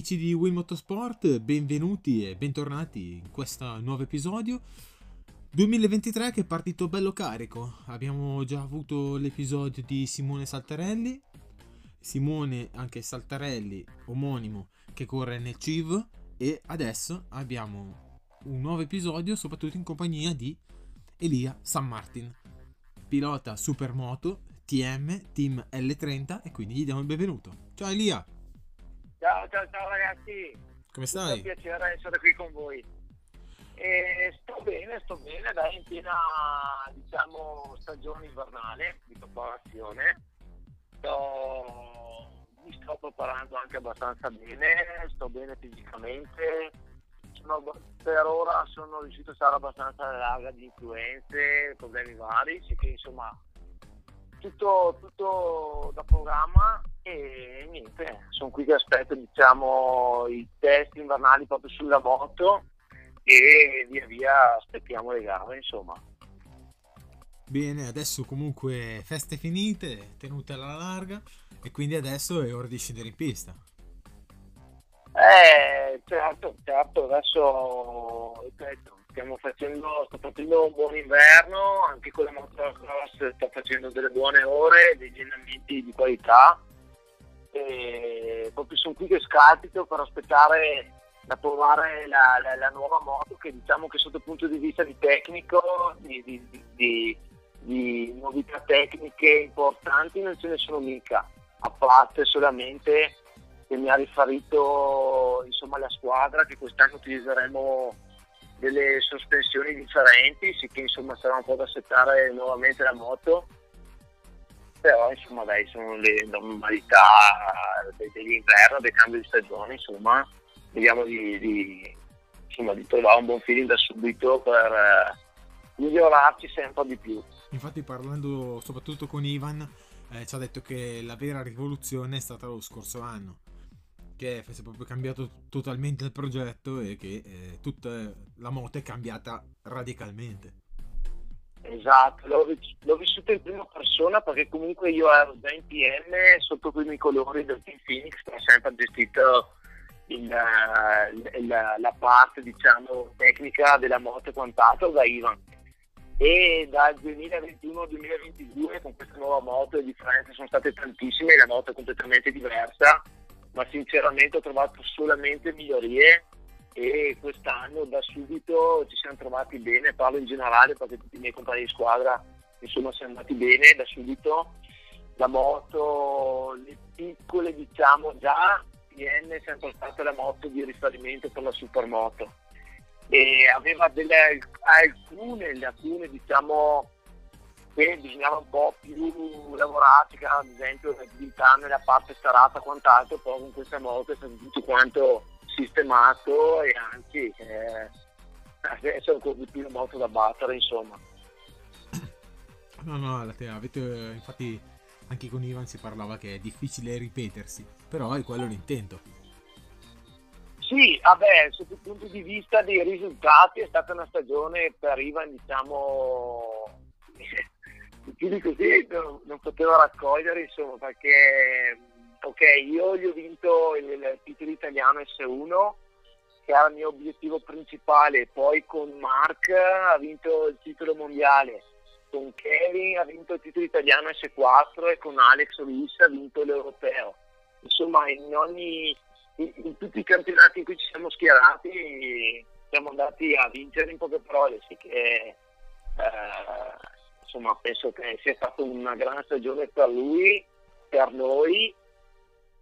Amici di Wii Motorsport, benvenuti e bentornati in questo nuovo episodio. 2023 che è partito bello carico. Abbiamo già avuto l'episodio di Simone Saltarelli, Simone anche Saltarelli, omonimo, che corre nel CIV e adesso abbiamo un nuovo episodio soprattutto in compagnia di Elia San Martin, pilota supermoto TM Team L30 e quindi gli diamo il benvenuto. Ciao Elia! Ciao, ciao, ciao ragazzi. Come stai? È un piacere essere qui con voi. E sto bene, sto bene, dai, in piena, diciamo, stagione invernale di preparazione. Sto, mi sto preparando anche abbastanza bene, sto bene fisicamente. Sono, per ora sono riuscito a stare abbastanza larga di influenze, problemi vari, sì che insomma tutto, tutto da programma e niente, sono qui che aspetto diciamo, i test invernali proprio sulla moto e via via aspettiamo le gare insomma. Bene, adesso comunque feste finite, tenute alla larga e quindi adesso è ora di scendere in pista. Eh, certo, certo, adesso ripeto, stiamo facendo, sto facendo un buon inverno, anche con la motocross sto facendo delle buone ore, degli allenamenti di qualità e proprio sono qui che scalpito per aspettare da provare la, la, la, nuova moto che diciamo che sotto il punto di vista di tecnico, di, di, di, di novità tecniche importanti non ce ne sono mica, a parte solamente che mi ha riferito insomma la squadra che quest'anno utilizzeremo delle sospensioni differenti, sì che insomma sarà un po' da settare nuovamente la moto, però insomma dai sono le normalità dell'inverno, dei cambi di stagione, insomma vediamo di, di, insomma, di trovare un buon feeling da subito per eh, migliorarci sempre di più. Infatti parlando soprattutto con Ivan eh, ci ha detto che la vera rivoluzione è stata lo scorso anno che si è proprio cambiato totalmente il progetto e che eh, tutta la moto è cambiata radicalmente. Esatto, l'ho, l'ho, vissuto in prima persona perché comunque io ero già in PM sotto i primi colori del Team Phoenix che ha sempre gestito il, il, la parte diciamo, tecnica della moto e quant'altro da Ivan. E dal 2021 al 2022 con questa nuova moto le differenze sono state tantissime, la moto è completamente diversa ma sinceramente ho trovato solamente migliorie e quest'anno da subito ci siamo trovati bene, parlo in generale perché tutti i miei compagni di squadra insomma siamo andati bene da subito, la moto, le piccole diciamo già, PN è sempre stata la moto di riferimento per la supermoto. E aveva delle alcune, alcune diciamo che bisognava un po' più lavorare, che ad esempio l'abilità nella parte starata quant'altro, poi con questa moto è stato tutto quanto sistemato e anzi eh, adesso è ancora di più una moto da battere insomma. No, no, avete, infatti anche con Ivan si parlava che è difficile ripetersi, però è quello l'intento. Sì, vabbè, sotto il punto di vista dei risultati è stata una stagione per Ivan, diciamo, più di così non, non potevo raccogliere, insomma, perché ok, io gli ho vinto il, il titolo italiano S1, che era il mio obiettivo principale, poi con Mark ha vinto il titolo mondiale, con Kevin ha vinto il titolo italiano S4 e con Alex Ruiz ha vinto l'europeo. Insomma, in, ogni, in, in tutti i campionati in cui ci siamo schierati siamo andati a vincere in poche parole, sì che eh, insomma penso che sia stata una grande stagione per lui, per noi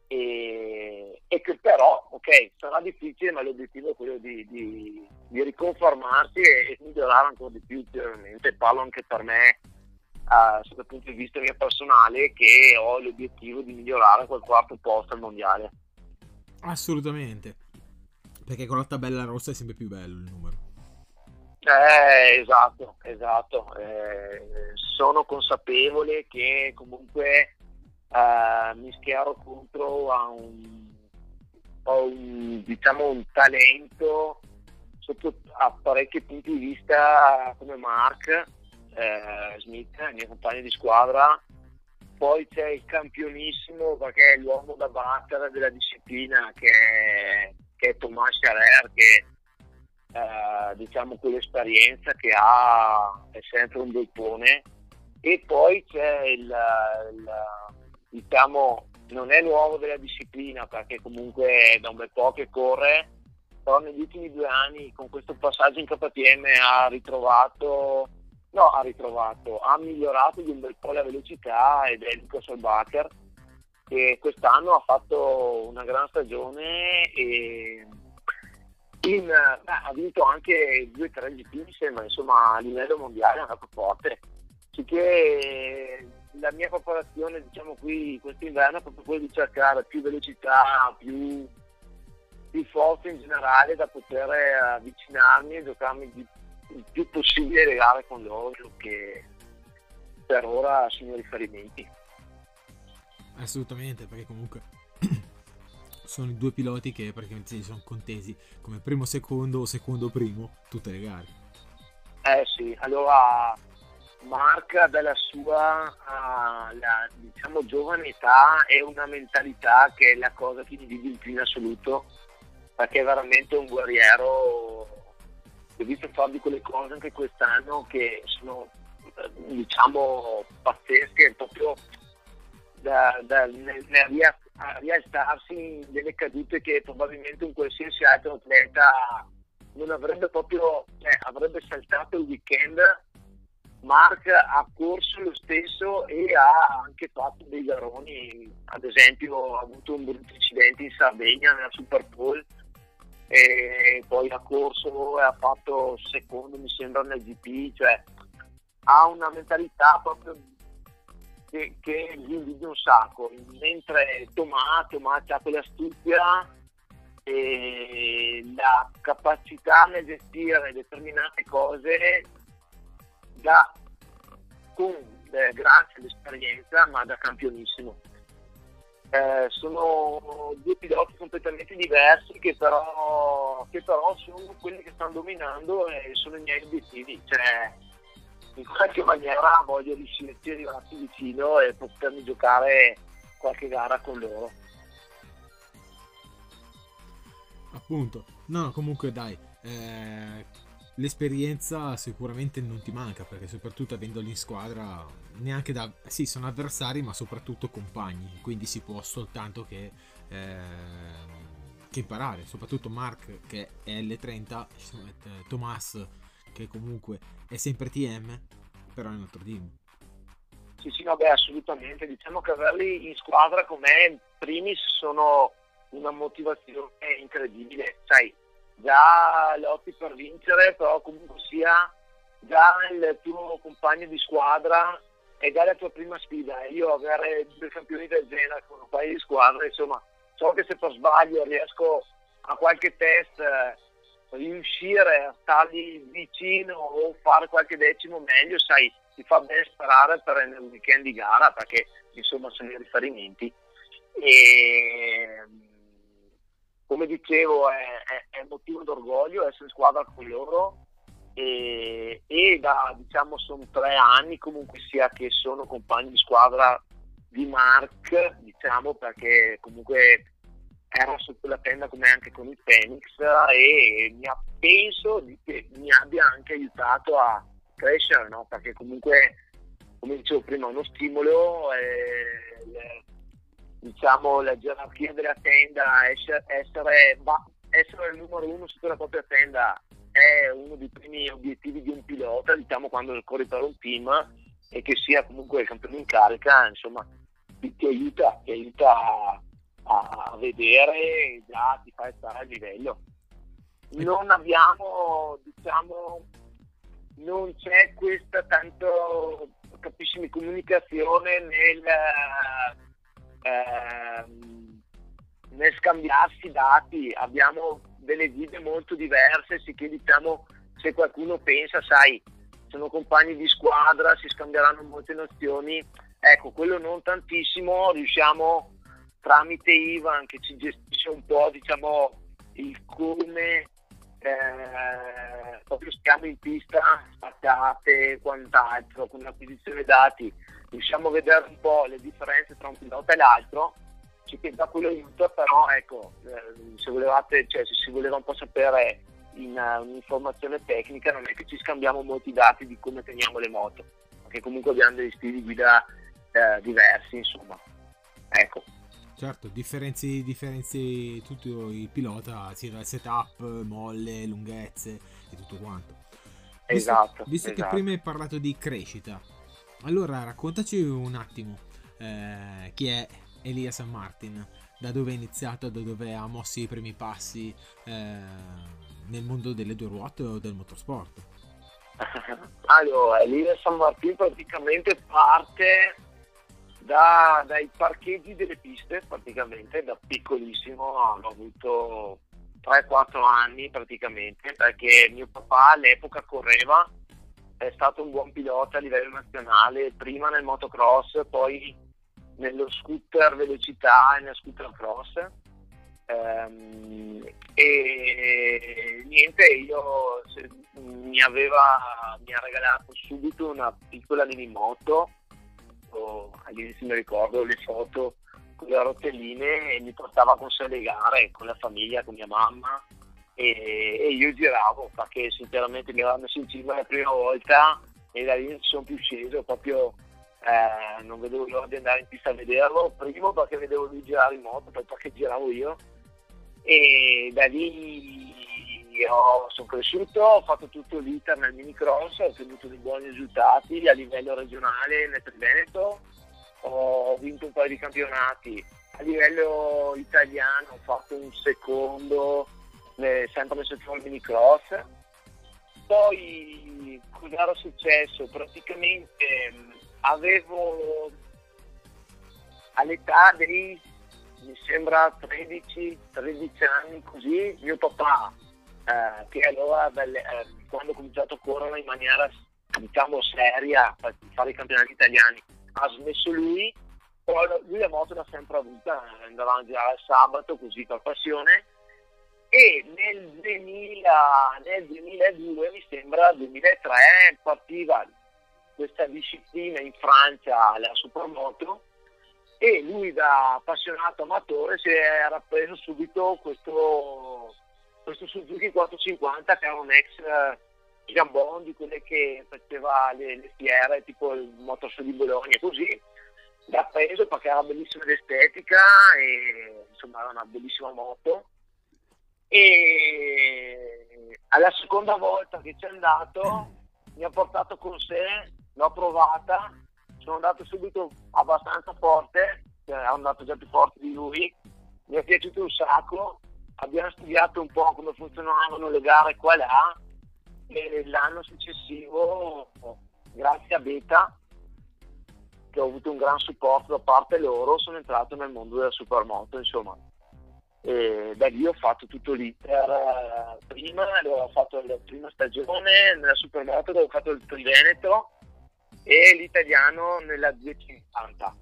e, e, che però ok sarà difficile ma l'obiettivo è quello di, di, di riconformarsi e, e, migliorare ancora di più ulteriormente parlo anche per me uh, dal punto di vista mio personale che ho l'obiettivo di migliorare quel quarto posto al mondiale. Assolutamente. Perché con la tabella rossa è sempre più bello il numero. Eh, esatto, esatto. Eh, sono consapevole che comunque eh, mi schiero contro a un, a un, diciamo, un talento sotto a parecchi punti di vista come Mark eh, Smith, il mio compagno di squadra, poi c'è il campionissimo perché è l'uomo da battere della disciplina che è, che è Thomas Charer che eh, diciamo quell'esperienza che ha è sempre un dolpone e poi c'è il, il diciamo non è nuovo della disciplina perché comunque è da un bel po' che corre però negli ultimi due anni con questo passaggio in KTM ha ritrovato no ha ritrovato ha migliorato di un bel po' la velocità ed è Luca Solbacher che quest'anno ha fatto una gran stagione e in, beh, ha vinto anche due o tre GP ma insomma a livello mondiale è andato forte. Che la mia preparazione diciamo qui quest'inverno è proprio quella di cercare più velocità più, più forza in generale da poter avvicinarmi e giocarmi di, il più possibile le gare con loro che per ora sono riferimenti assolutamente perché comunque sono i due piloti che praticamente si sono contesi come primo secondo o secondo primo tutte le gare. Eh sì, allora Mark dalla sua uh, la, diciamo, giovane età e una mentalità che è la cosa che dico più in assoluto perché è veramente un guerriero ho visto fare di quelle cose anche quest'anno che sono diciamo pazzesche proprio da, da, nel, nel, rialzarsi delle cadute che probabilmente un qualsiasi altro atleta non avrebbe proprio, cioè, avrebbe saltato il weekend. Mark ha corso lo stesso e ha anche fatto dei garoni, ad esempio ha avuto un brutto incidente in Sardegna nella Super Bowl e poi ha corso e ha fatto secondo mi sembra nel GP, cioè ha una mentalità proprio che, che gli invidio un sacco, mentre Tomà, Tomà ha quell'astuzia e la capacità nel gestire determinate cose da, con, eh, grazie all'esperienza, ma da campionissimo. Eh, sono due piloti completamente diversi che però, che però, sono quelli che stanno dominando e sono i miei obiettivi. Cioè, in qualche maniera voglio riuscire a arrivare più vicino e potermi giocare qualche gara con loro. Appunto, no, comunque dai, eh, l'esperienza sicuramente non ti manca perché soprattutto avendoli in squadra, neanche da... sì, sono avversari ma soprattutto compagni, quindi si può soltanto che, eh, che imparare, soprattutto Mark che è L30, Thomas che comunque è sempre TM, però è un altro team. Sì, sì, vabbè, assolutamente. Diciamo che averli in squadra con me, primis, sono una motivazione incredibile. Sai, già lotti per vincere, però comunque sia già il tuo compagno di squadra è già la tua prima sfida. Io avere due campioni del genere con un paio di squadre, insomma, so che se per sbaglio riesco a qualche test riuscire a stargli vicino o fare qualche decimo meglio, sai, ti fa ben sperare per il weekend di gara perché insomma sono i riferimenti. E come dicevo è, è, è motivo d'orgoglio essere in squadra con loro e, e da diciamo sono tre anni comunque sia che sono compagni di squadra di Mark diciamo perché comunque era sotto la tenda come anche con il Phoenix e mi ha, penso che mi abbia anche aiutato a crescere, no? perché comunque, come dicevo prima, uno stimolo, eh, le, diciamo, la gerarchia della tenda, essere, essere, essere, il numero uno sotto la propria tenda è uno dei primi obiettivi di un pilota, diciamo quando corri per un team e che sia comunque il campione in carica, insomma, ti, ti aiuta, ti aiuta a a, vedere già ti fa stare a livello. Non abbiamo, diciamo, non c'è questa tanto, capisci, comunicazione nel, eh, nel scambiarsi dati, abbiamo delle guide molto diverse, sicché diciamo se qualcuno pensa, sai, sono compagni di squadra, si scambieranno molte nozioni, ecco, quello non tantissimo, riusciamo tramite Ivan che ci gestisce un po' diciamo il come eh, proprio stiamo in pista, spaccate e quant'altro con l'acquisizione dati riusciamo a vedere un po' le differenze tra un pilota e l'altro, ci chiede quello aiuta, però ecco, eh, se, volevate, cioè, se si voleva un po' sapere in uh, un'informazione tecnica non è che ci scambiamo molti dati di come teniamo le moto, perché comunque abbiamo degli stili di guida eh, diversi, insomma. Ecco. Certo, differenzi, differenzi tutto il pilota, sia dal setup, molle, lunghezze e tutto quanto. Visto, esatto. Visto esatto. che prima hai parlato di crescita, allora raccontaci un attimo eh, chi è Elia San Martin, da dove è iniziato, da dove ha mosso i primi passi eh, nel mondo delle due ruote o del motorsport. allora, Elia San Martin praticamente parte da, dai parcheggi delle piste, praticamente da piccolissimo, ho avuto 3-4 anni praticamente, perché mio papà all'epoca correva, è stato un buon pilota a livello nazionale, prima nel motocross, poi nello scooter velocità e nel scooter cross. Ehm, e niente, io se, mi, aveva, mi ha regalato subito una piccola mini moto, all'inizio mi ricordo le foto con le rotelline e mi portava con sé le gare con la famiglia, con mia mamma e, e io giravo perché sinceramente mi aveva messo in cima la prima volta e da lì non sono più sceso, proprio eh, non vedevo l'ora di andare in pista a vederlo, primo perché vedevo lui girare in moto, poi perché giravo io. E da lì sono cresciuto, ho fatto tutto l'iter nel minicross, ho ottenuto dei buoni risultati a livello regionale nel Veneto, ho vinto un paio di campionati, a livello italiano ho fatto un secondo sempre nel settore minicross. Poi cosa era successo? Praticamente avevo all'età dei mi sembra 13, 13 anni così, mio papà eh, che allora belle, eh, quando ho cominciato a correre in maniera diciamo seria per fare i campionati italiani ha smesso lui però lui la moto l'ha sempre avuta andava a girare il sabato così per passione e nel, 2000, nel 2002 mi sembra 2003 partiva questa disciplina in Francia la supermoto e lui da appassionato amatore si era preso subito questo, questo Suzuki 450 che era un ex Jambon di quelle che faceva le, le fiere tipo il Motorshow di Bologna così l'ha preso perché era bellissima l'estetica e insomma era una bellissima moto e alla seconda volta che c'è andato mi ha portato con sé, l'ho provata, sono andato subito abbastanza forte, cioè, ero andato già più forte di lui, mi è piaciuto un sacco, abbiamo studiato un po' come funzionavano le gare qua e là e l'anno successivo, grazie a Beta, che ho avuto un gran supporto da parte loro, sono entrato nel mondo della supermoto, insomma. E da lì ho fatto tutto l'iter eh, prima, ho fatto la prima stagione nella Supermoto dove ho fatto il Triveneto e l'italiano nella 250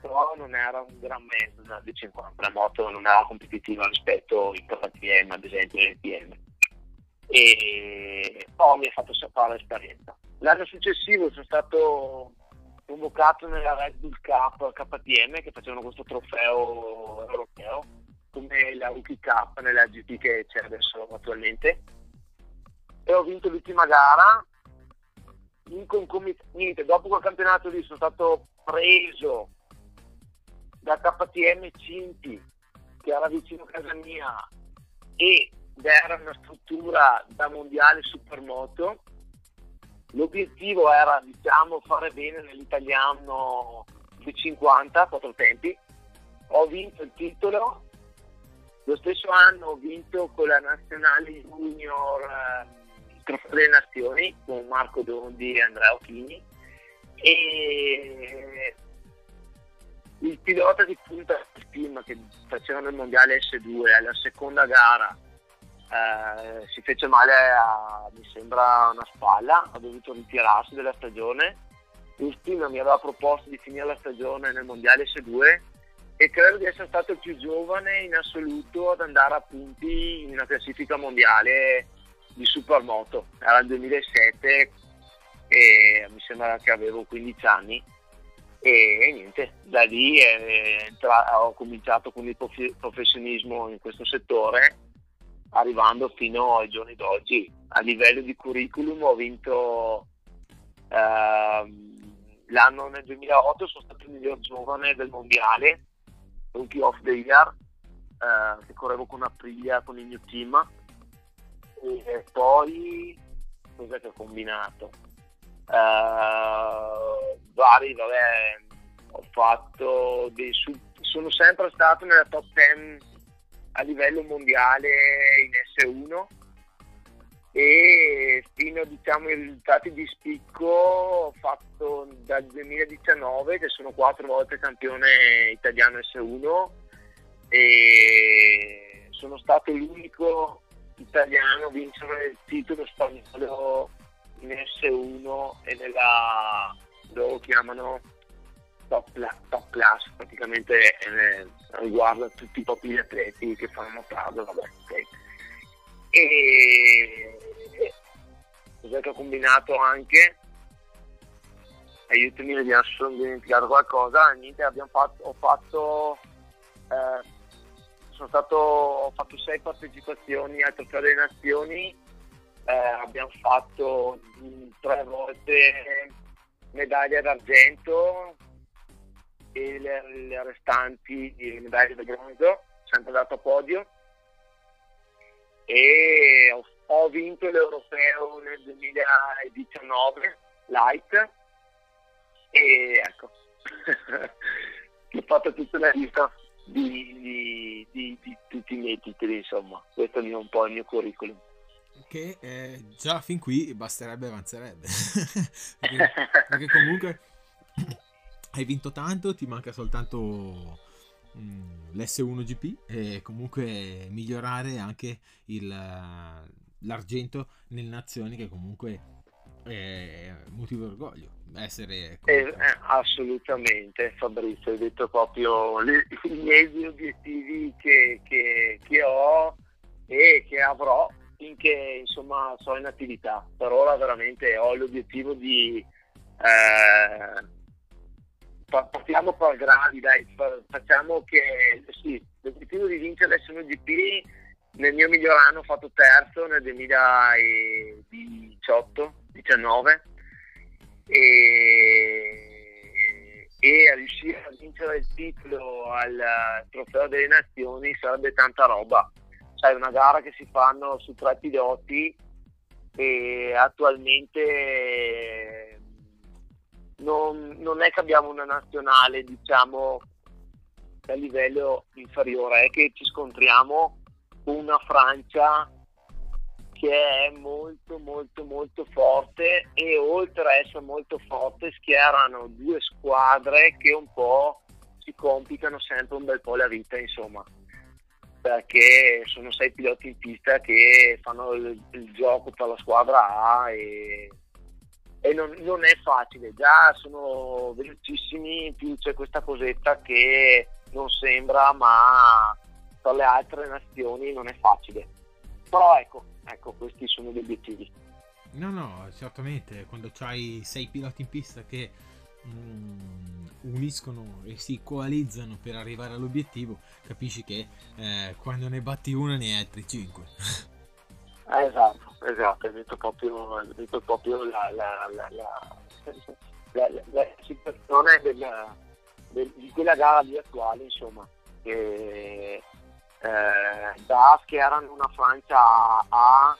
però non era un gran mezzo nella 250 la moto non era competitiva rispetto ai KTM ad esempio l'NPM e poi mi ha fatto fare l'esperienza. L'anno successivo sono stato convocato nella Red Bull Cup KTM che facevano questo trofeo europeo come la Rookie Cup nella GP che c'è adesso attualmente. E ho vinto l'ultima gara. In concomitanza dopo quel campionato lì sono stato preso da KTM Cinti che era vicino a casa mia ed era una struttura da mondiale supermoto. L'obiettivo era diciamo fare bene nell'italiano di 50 quattro tempi. Ho vinto il titolo lo stesso anno ho vinto con la nazionale junior eh, il trofeo delle nazioni con Marco Dondi e Andrea Occhini. E il pilota di punta del team che facevano il mondiale S2 alla seconda gara eh, si fece male a mi sembra una spalla ha dovuto ritirarsi dalla stagione. Il team mi aveva proposto di finire la stagione nel mondiale S2 e credo di essere stato il più giovane in assoluto ad andare a punti in una classifica mondiale di supermoto. Era il 2007 e mi sembra che avevo 15 anni e niente, da lì entra- ho cominciato con il prof- professionismo in questo settore, arrivando fino ai giorni d'oggi. A livello di curriculum ho vinto ehm, l'anno nel 2008, sono stato il miglior giovane del mondiale, Rookie of the Year, eh, che correvo con Aprilia con il mio team. E poi, cos'è che ho combinato? Uh, vari, vabbè, ho fatto dei sub, sono sempre stato nella top 10 a livello mondiale in S1 e fino diciamo ai risultati di spicco fatto dal 2019 che sono quattro volte campione italiano S1 e sono stato l'unico italiano a vincere il titolo spagnolo in S1 e nella loro chiamano top, top class praticamente eh, riguarda tutti i propri atleti che fanno nuotato vabbè. E cos'è che ho combinato anche. Aiutami vediamo se sono dimenticato qualcosa. Niente fatto ho fatto eh, sono stato ho fatto sei partecipazioni al trofeo delle nazioni. Eh, abbiamo fatto tre volte medaglia d'argento e le, le restanti medaglie di bronzo, sempre dato a podio. E ho, ho vinto l'europeo nel 2019, light, e ecco, ho fatto tutta la lista di, di, di, di, tutti i miei titoli, insomma, questo è un po' il mio curriculum. Che eh, già fin qui basterebbe e avanzerebbe. perché, perché, comunque hai vinto tanto, ti manca soltanto mm, l'S1 GP e comunque migliorare anche il, l'argento nelle nazioni che comunque è motivo di orgoglio essere eh, eh, assolutamente Fabrizio hai detto proprio le, i miei obiettivi che, che, che ho e che avrò finché insomma sono in attività. Per ora veramente ho l'obiettivo di eh, partiamo per gradi, dai, facciamo che sì, l'obiettivo di vincere l'SMGP nel mio miglior anno ho fatto terzo nel 2018-19 e, e riuscire a vincere il titolo al trofeo delle nazioni sarebbe tanta roba. Sai, una gara che si fanno su tre piloti e attualmente non, non è che abbiamo una nazionale diciamo a livello inferiore, è che ci scontriamo con una Francia che è molto molto molto forte e oltre a essere molto forte schierano due squadre che un po' si complicano sempre un bel po' la vita insomma. Perché sono sei piloti in pista che fanno il, il gioco per la squadra A e, e non, non, è facile, già sono velocissimi, più c'è questa cosetta che non sembra, ma per le altre nazioni non è facile. Però ecco, ecco questi sono gli obiettivi. No, no, certamente, quando hai sei piloti in pista che... Mm uniscono e si coalizzano per arrivare all'obiettivo, capisci che eh, quando ne batti uno ne hai altri cinque. Eh, esatto, esatto, hai detto proprio, hai detto proprio la, la, la, la, situazione della, del, di quella gara lì attuale, insomma, che eh, da schierano una Francia a,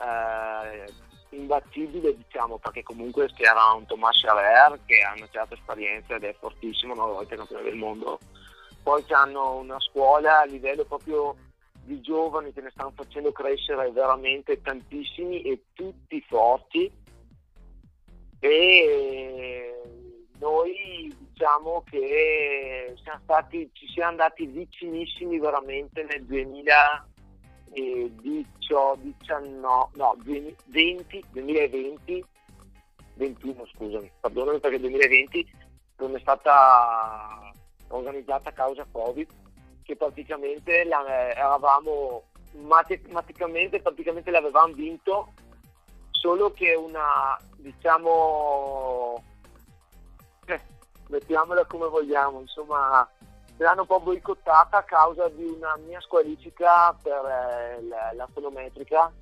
eh, imbattibile diciamo perché comunque era un Thomas Chaver che ha una certa esperienza ed è fortissimo, una volta campione del mondo. Poi hanno una scuola a livello proprio di giovani che ne stanno facendo crescere veramente tantissimi e tutti forti. E noi diciamo che siamo stati, ci siamo andati vicinissimi veramente nel 2000 eh, 19, no, 20, 2020, 21 scusami, perdonami perché 2020 non è stata organizzata a causa Covid, che praticamente la, eravamo matematicamente praticamente l'avevamo vinto, solo che una diciamo eh, mettiamola come vogliamo, insomma l'hanno un po' boicottata a causa di una mia squalifica per eh, la, la fonometrica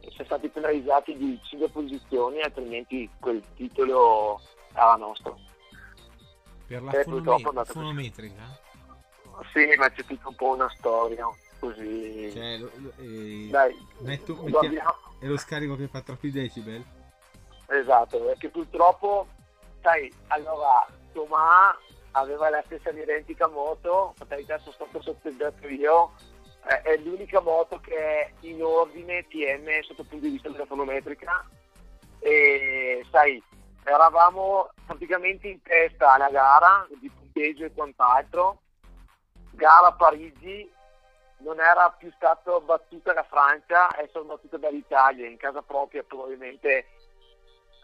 e siamo stati penalizzati di 5 posizioni, altrimenti quel titolo era nostro. Per la fonome- fonometrica? Sì, ma c'è tutta un po' una storia così. Cioè, lo, eh, Dai, metto, mettiamo, è lo scarico che fa troppi decibel? Esatto, perché purtroppo, sai, allora Tomà aveva la stessa identica moto, fatalità sono stato sorteggiato io, eh, è l'unica moto che è in ordine TM sotto il punto di vista della fonometrica e sai, eravamo praticamente in testa alla gara di punteggio e quant'altro, gara Parigi, non era più stata battuta la Francia, è stata battuta dall'Italia in casa propria probabilmente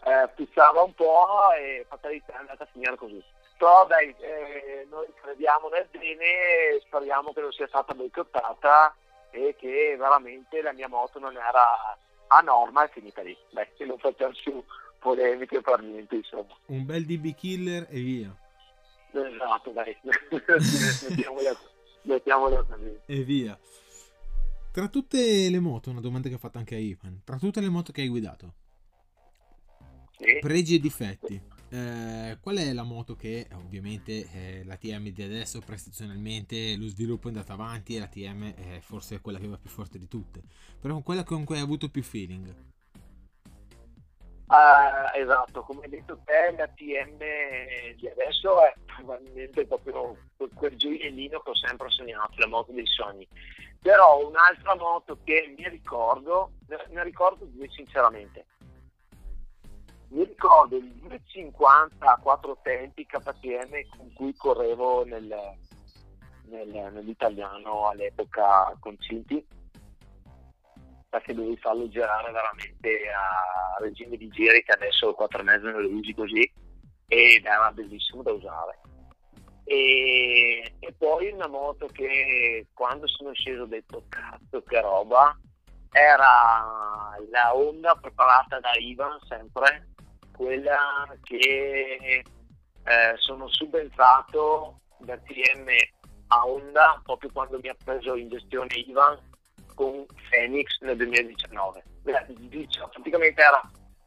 eh, puzzava un po' e fatalità è andata a finire così. Però dai, eh, noi crediamo nel bene e speriamo che non sia stata boicottata e che veramente la mia moto non era a norma e finita lì. Beh, non facciamo su polemiche per niente, insomma. Un bel DB killer e via. Esatto, dai. mettiamola così. E via. Tra tutte le moto, una domanda che ho fatto anche a Ivan, tra tutte le moto che hai guidato, sì. pregi e difetti, eh, qual è la moto che ovviamente eh, la TM di adesso prestazionalmente lo sviluppo è andato avanti e la TM è forse quella che va più forte di tutte, però quella con cui hai avuto più feeling? Uh, esatto, come hai detto te, la TM di adesso è probabilmente proprio quel gioiellino che ho sempre sognato, la moto dei sogni. Però un'altra moto che mi ricordo, ne ricordo due sinceramente. Mi ricordo il 250 a quattro tempi KTM con cui correvo nel, nel, nell'italiano all'epoca con Cinti perché dovevi farlo girare veramente a regime di giri che adesso 4 mezzo non lo usi così. Ed era bellissimo da usare. E, e, poi una moto che quando sono sceso ho detto cazzo che roba. Era la Honda preparata da Ivan sempre. Quella che eh, sono subentrato da TM a Honda proprio quando mi ha preso in gestione Ivan con Phoenix nel 2019. Praticamente era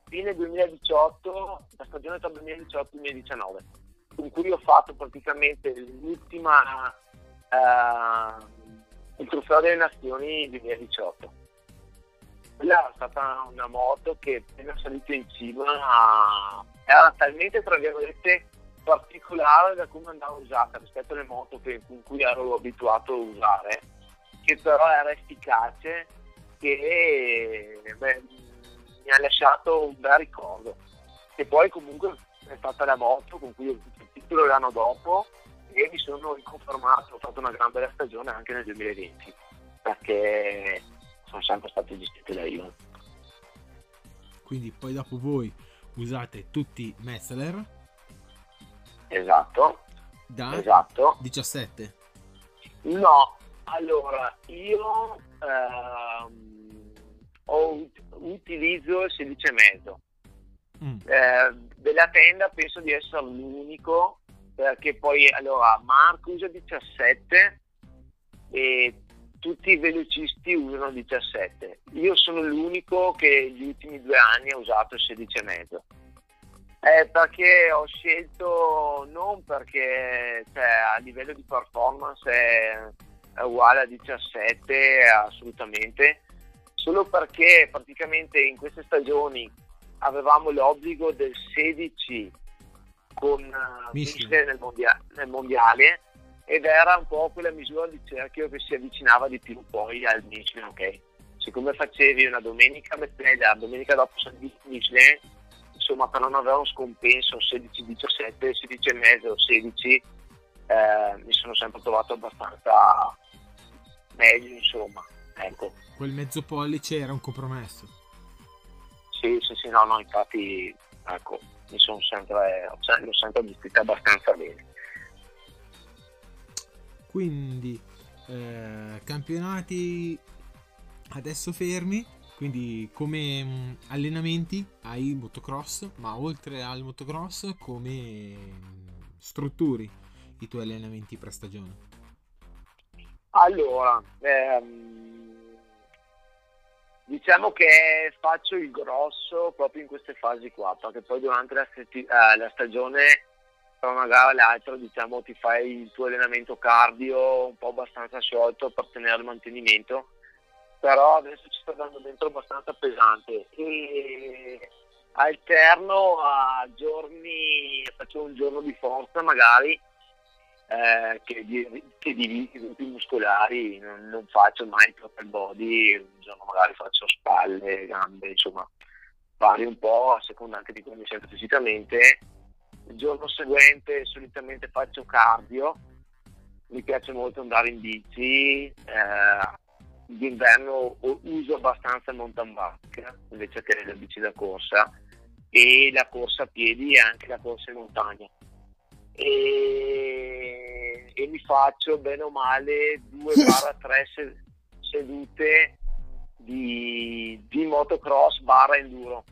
fine 2018, la stagione tra 2018 e 2019, con cui ho fatto praticamente l'ultima eh, il trofeo delle nazioni 2018. Quella è stata una moto che appena salito in cima era talmente tra virgolette particolare da come andava usata rispetto alle moto che, con cui ero abituato a usare che però era efficace che beh, mi ha lasciato un bel ricordo. E poi comunque è stata la moto con cui ho vinto il titolo l'anno dopo e mi sono riconfermato, ho fatto una gran bella stagione anche nel 2020 perché sono sempre stati gestiti da io. Quindi poi dopo voi usate tutti Metzler? Esatto. Da esatto. 17? No, allora, io ehm, ho, utilizzo il 16,5. Mm. Eh, della tenda penso di essere l'unico perché poi allora Marco usa 17 e tutti i velocisti usano 17. Io sono l'unico che negli ultimi due anni ha usato il 16,5. Eh, perché ho scelto non perché cioè, a livello di performance è è uguale a 17 assolutamente, solo perché praticamente in queste stagioni avevamo l'obbligo del 16 con uh, nel, mondia- nel, mondiale ed era un po' quella misura di cerchio che si avvicinava di più poi al Michelin, ok? Siccome facevi una domenica la domenica dopo Michelin, insomma per non avere un scompenso 16-17, 16,5 o 16, eh, mi sono sempre trovato abbastanza meglio, insomma. Ecco. Quel mezzo pollice era un compromesso. Sì, sì, sì, no, no, infatti, ecco, mi sono sempre, l'ho sempre gestita abbastanza bene. Quindi, eh, campionati adesso fermi, quindi come mm, allenamenti hai motocross, ma oltre al motocross come strutturi i tuoi allenamenti per stagione? Allora, ehm, diciamo che faccio il grosso proprio in queste fasi qua, perché poi durante la, setti- eh, la stagione tra una gara e l'altra diciamo ti fai il tuo allenamento cardio un po' abbastanza sciolto per tenere il mantenimento, però adesso ci sto dando dentro abbastanza pesante. E alterno a giorni, faccio un giorno di forza magari eh, che, di, che di gruppi muscolari non, non, faccio mai total body, un giorno magari faccio spalle, gambe, insomma vario un po' a seconda anche di come mi sento fisicamente. Il giorno seguente solitamente faccio cardio, mi piace molto andare in bici, eh, d'inverno uso abbastanza il mountain bike invece che la bici da corsa e la corsa a piedi e anche la corsa in montagna e, e mi faccio bene o male 2-3 sedute di, di motocross barra enduro.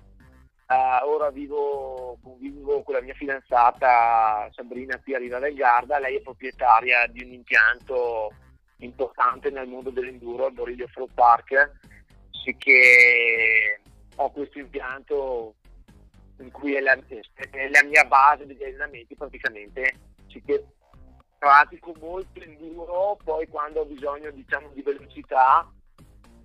Uh, ora vivo, vivo, con la mia fidanzata Sabrina qui a Riva del Garda, lei è proprietaria di un impianto importante nel mondo dell'enduro, il Borilio Flow Park, sì che ho questo impianto in cui è la, è la mia base degli allenamenti praticamente sì che pratico molto enduro poi quando ho bisogno diciamo di velocità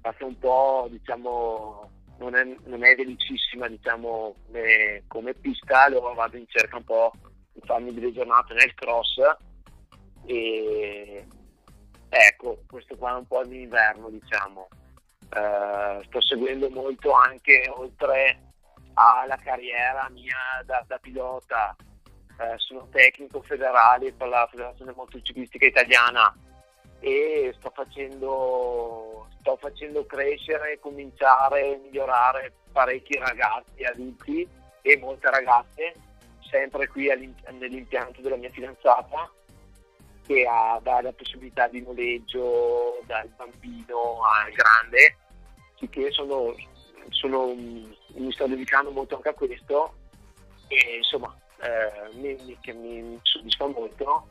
faccio un po' diciamo non è, non è velocissima diciamo come, come pista allora vado in cerca un po' di farmi delle giornate nel cross e ecco questo qua è un po' l'inverno diciamo. Uh, sto seguendo molto anche oltre alla carriera mia da, da pilota. Eh, sono tecnico federale per la Federazione Motociclistica Italiana e sto facendo, sto facendo crescere, cominciare e migliorare parecchi ragazzi adulti e molte ragazze, sempre qui nell'impianto della mia fidanzata che ha, la possibilità di noleggio dal bambino al grande, che sono, sono mi sto dedicando molto anche a questo e insomma eh, mi, che mi soddisfa molto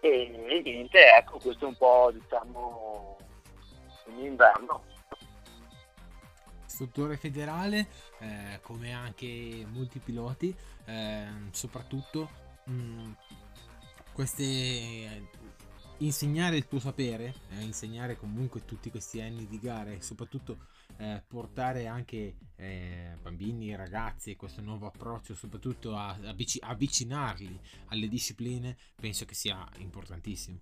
e, e, niente, ecco questo è un po' diciamo l'inverno. Istruttore federale, eh, come anche molti piloti, eh, soprattutto mh, mm, queste insegnare il tuo sapere, eh, insegnare comunque tutti questi anni di gare, soprattutto eh, portare anche eh, bambini e ragazzi questo nuovo approccio, soprattutto a, a avvicinarli alle discipline, penso che sia importantissimo.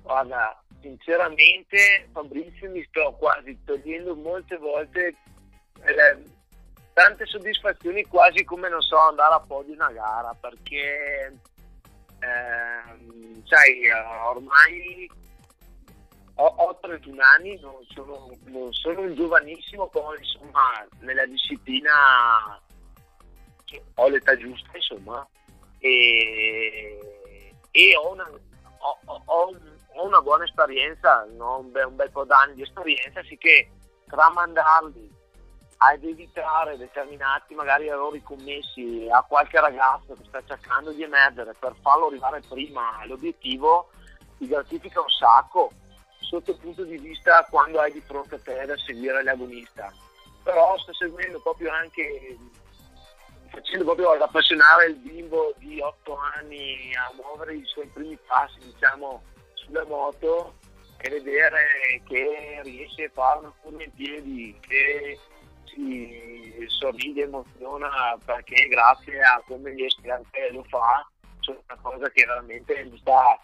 Guarda, sinceramente Fabrizio mi sto quasi togliendo molte volte eh, tante soddisfazioni quasi come non so andare a po' di una gara perché eh, sai ormai ho, ho 31 anni, non sono, non sono, un giovanissimo, poi insomma nella disciplina ho l'età giusta insomma e, e ho, una, ho, ho, ho, una, buona esperienza, no? un, bel, un, bel, po' d'anni di esperienza, sì che tramandarli ad evitare determinati magari errori commessi a qualche ragazzo che sta cercando di emergere per farlo arrivare prima all'obiettivo ti gratifica un sacco sotto il punto di vista quando hai di fronte a te da seguire l'agonista. Però sto seguendo proprio anche, facendo proprio ad appassionare il bimbo di 8 anni a muovere i suoi primi passi, diciamo, sulla moto e vedere che riesce a fare una curva in piedi, che si sorride, emoziona perché grazie a come gli esperti lo fa, è una cosa che veramente mi sta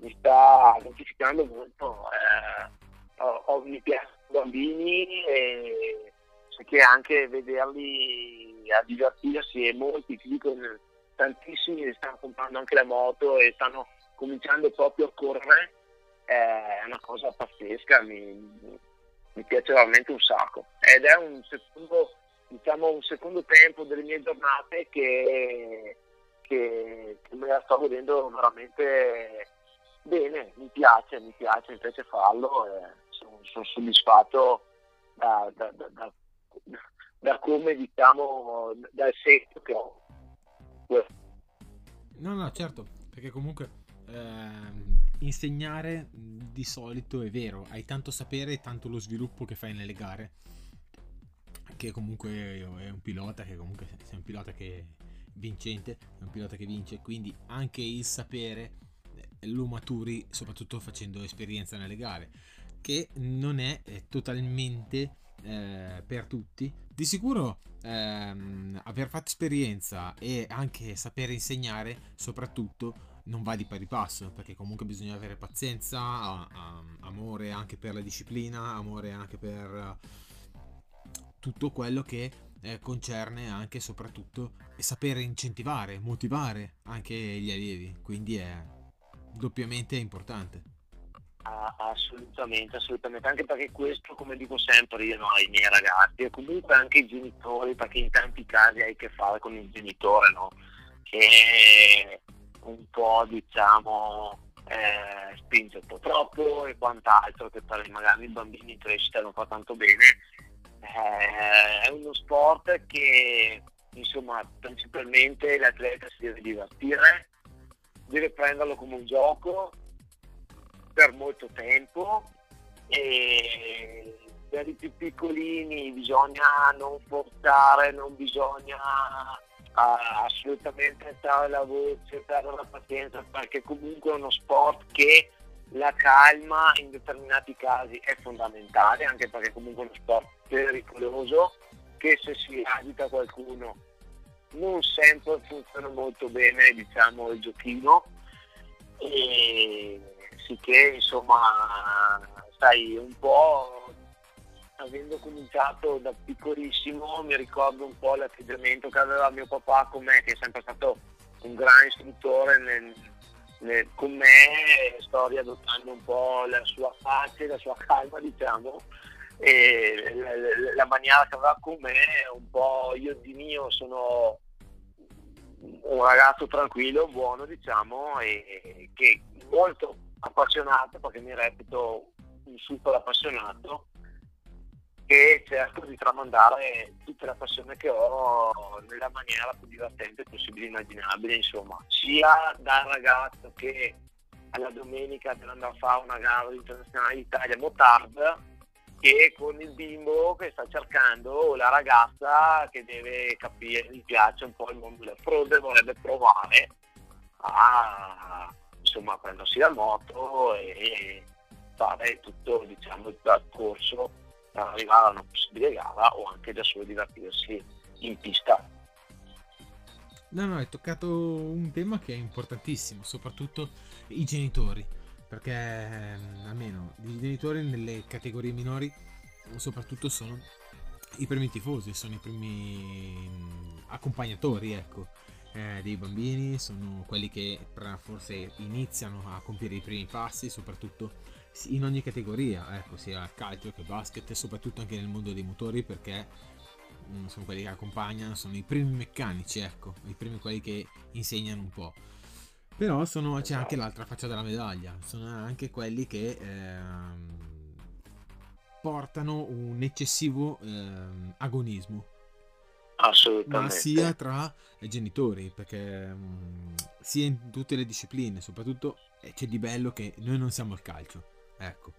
mi sta identificando molto. Eh, ho, ho, mi piacciono i bambini e che anche vederli a divertirsi e molti, ti dico, tantissimi stanno comprando anche la moto e stanno cominciando proprio a correre, è una cosa pazzesca, mi, mi piace veramente un sacco. Ed è un secondo, diciamo, un secondo tempo delle mie giornate che, che, che me la sto vedendo veramente Bene, mi piace, mi piace, mi piace farlo e sono, sono soddisfatto da, da, da, da, come diciamo dal senso che ho. No, no, certo, perché comunque eh, insegnare di solito è vero, hai tanto sapere e tanto lo sviluppo che fai nelle gare. Che comunque è un pilota, che comunque sei un pilota che vincente, è un pilota che vince, quindi anche il sapere eh, lo maturi soprattutto facendo esperienza nelle gare, che non è, totalmente eh, per tutti. Di sicuro ehm, aver fatto esperienza e anche sapere insegnare, soprattutto, non va di pari passo, perché comunque bisogna avere pazienza, a, a, amore anche per la disciplina, amore anche per tutto quello che eh, concerne anche e soprattutto sapere incentivare, motivare anche gli allievi, quindi è doppiamente importante. Ah, assolutamente, assolutamente, anche perché questo, come dico sempre io ai miei ragazzi, e comunque anche i genitori, perché in tanti casi hai a che fare con il genitore, no? Che un po' diciamo eh, spinge un po' troppo e quant'altro, che per magari i bambini in crescita non fa tanto bene. Eh, è uno sport che insomma principalmente l'atleta si deve divertire, deve prenderlo come un gioco per molto tempo e per i più piccolini bisogna non forzare, non bisogna uh, assolutamente alzare la voce, perdere la pazienza perché comunque è uno sport che la calma in determinati casi è fondamentale anche perché comunque è uno sport pericoloso che se si agita qualcuno non sempre funziona molto bene diciamo il giochino. E sicché insomma sai un po' avendo cominciato da piccolissimo mi ricordo un po' l'atteggiamento che aveva mio papà con me che è sempre stato un gran istruttore nel, nel, con me sto riadottando un po' la sua pace, la sua calma diciamo e la, la, maniera che aveva con me un po' io di mio sono un ragazzo tranquillo, buono diciamo e che molto appassionato perché mi reputo un super appassionato e cerco di tramandare tutta la passione che ho nella maniera più divertente possibile immaginabile insomma. Sia dal ragazzo che alla domenica per andare a fare una gara internazionale d'Italia motard che con il bimbo che sta cercando o la ragazza che deve capire, gli piace un po' il mondo del frode, vorrebbe provare a insomma prendersi la moto e fare tutto diciamo, il percorso per arrivare a una possibile gara o anche da solo divertirsi in pista. No, no, hai toccato un tema che è importantissimo, soprattutto i genitori, perché ehm, almeno i genitori nelle categorie minori soprattutto sono i primi tifosi, sono i primi mm, accompagnatori, ecco eh, dei bambini, sono quelli che forse iniziano a compiere i primi passi, soprattutto in ogni categoria, ecco, sia calcio che basket, e soprattutto anche nel mondo dei motori, perché mh, sono quelli che accompagnano, sono i primi meccanici, ecco, i primi quelli che insegnano un po'. Però sono, c'è anche l'altra faccia della medaglia, sono anche quelli che ehm, portano un eccessivo ehm, agonismo Assolutamente. ma sia tra i genitori, perché mh, sia in tutte le discipline, soprattutto eh, c'è di bello che noi non siamo al calcio. Ecco.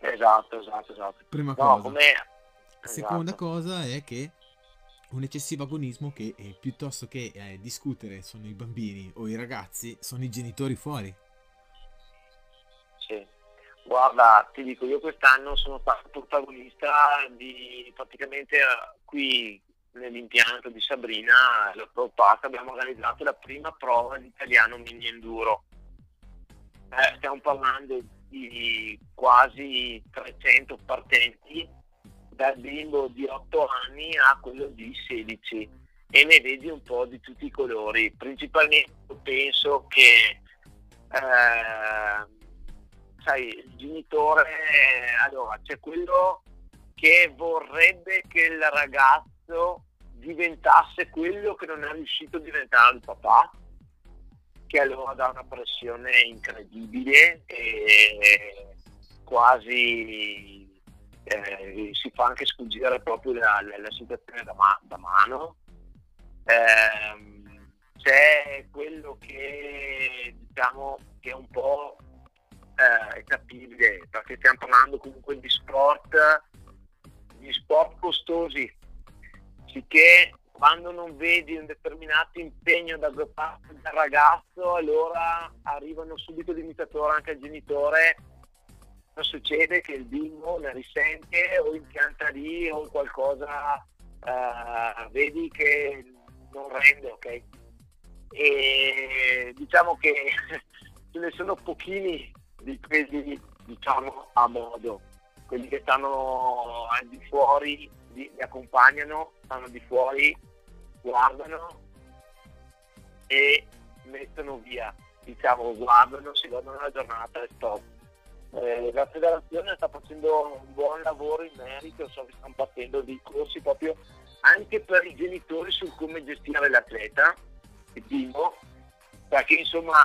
Esatto, esatto, esatto. Prima no, cosa. Come... Seconda esatto. cosa è che un eccessivo agonismo che eh, piuttosto che eh, discutere sono i bambini o i ragazzi, sono i genitori fuori. Sì. Guarda, ti dico, io quest'anno sono stato protagonista di praticamente uh, qui nell'impianto di Sabrina, la Propac, abbiamo organizzato la prima prova di italiano mini enduro. Eh, stiamo parlando di quasi 300 partenti dal bimbo di 8 anni a quello di 16 e ne vedi un po' di tutti i colori. Principalmente penso che eh, sai, il genitore, allora c'è quello che vorrebbe che il ragazzo diventasse quello che non è riuscito a diventare il papà, che allora dà una pressione incredibile e quasi eh, si fa anche sfuggire proprio la, la, la situazione da, ma- da mano. Eh, c'è quello che diciamo che è un po' eh, capibile, perché stiamo parlando comunque di sport, di sport costosi, sicché quando non vedi un determinato impegno da parte del ragazzo, allora arrivano subito l'imitatore anche al genitore. Succede che il bimbo ne risente o impianta lì o qualcosa, eh, vedi che non rende, ok? E diciamo che ce ne sono pochini di quelli diciamo a modo, quelli che stanno al di fuori, li accompagnano, stanno di fuori guardano e mettono via, diciamo guardano, si guardano la giornata e stop. Eh, la federazione sta facendo un buon lavoro in merito, so che stanno partendo dei corsi proprio anche per i genitori su come gestire l'atleta, il bimbo, perché insomma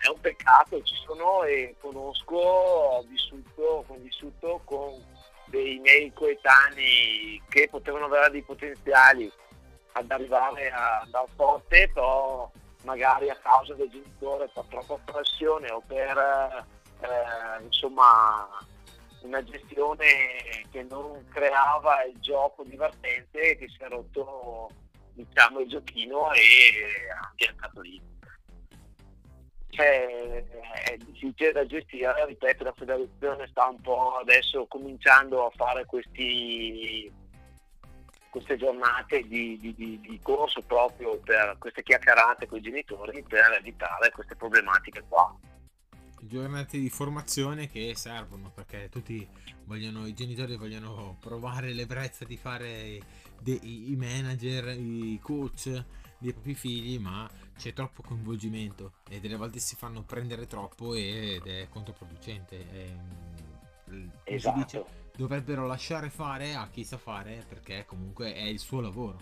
è un peccato, ci sono e conosco, ho vissuto, ho vissuto con dei miei coetanei che potevano avere dei potenziali ad arrivare a andare forte, però magari a causa del genitore per troppa pressione o per eh, insomma una gestione che non creava il gioco divertente che si è rotto diciamo il giochino e ha ambientato lì. Cioè, è difficile da gestire, ripeto, la federazione sta un po' adesso cominciando a fare questi queste giornate di, di, di, di, corso proprio per queste chiacchierate con i genitori per evitare queste problematiche qua. Giornate di formazione che servono perché tutti vogliono, i genitori vogliono provare l'ebbrezza di fare dei, i manager, i coach dei propri figli, ma c'è troppo coinvolgimento e delle volte si fanno prendere troppo ed è controproducente. È, esatto. Si dice, dovrebbero lasciare fare a chi sa fare perché comunque è il suo lavoro.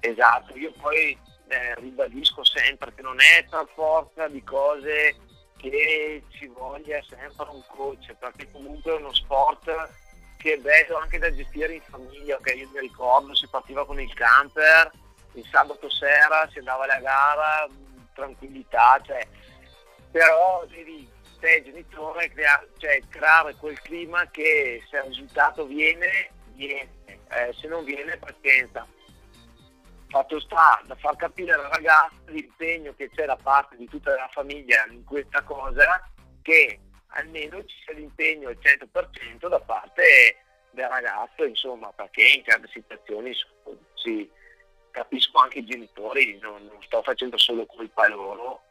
Esatto, io poi eh, ribadisco sempre che non è per forza di cose che ci voglia sempre un coach, perché comunque è uno sport che è bello anche da gestire in famiglia, ok? Io mi ricordo si partiva con il camper, il sabato sera si andava alla gara, tranquillità, cioè, però devi te genitore crea, cioè, creare quel clima che se il risultato viene, viene, eh, se non viene pazienza. Fatto sta da far capire alla ragazza l'impegno che c'è da parte di tutta la famiglia in questa cosa, che almeno ci sia l'impegno al 100% da parte del ragazzo, insomma, perché in certe situazioni sì, capisco anche i genitori, non, non sto facendo solo colpa loro.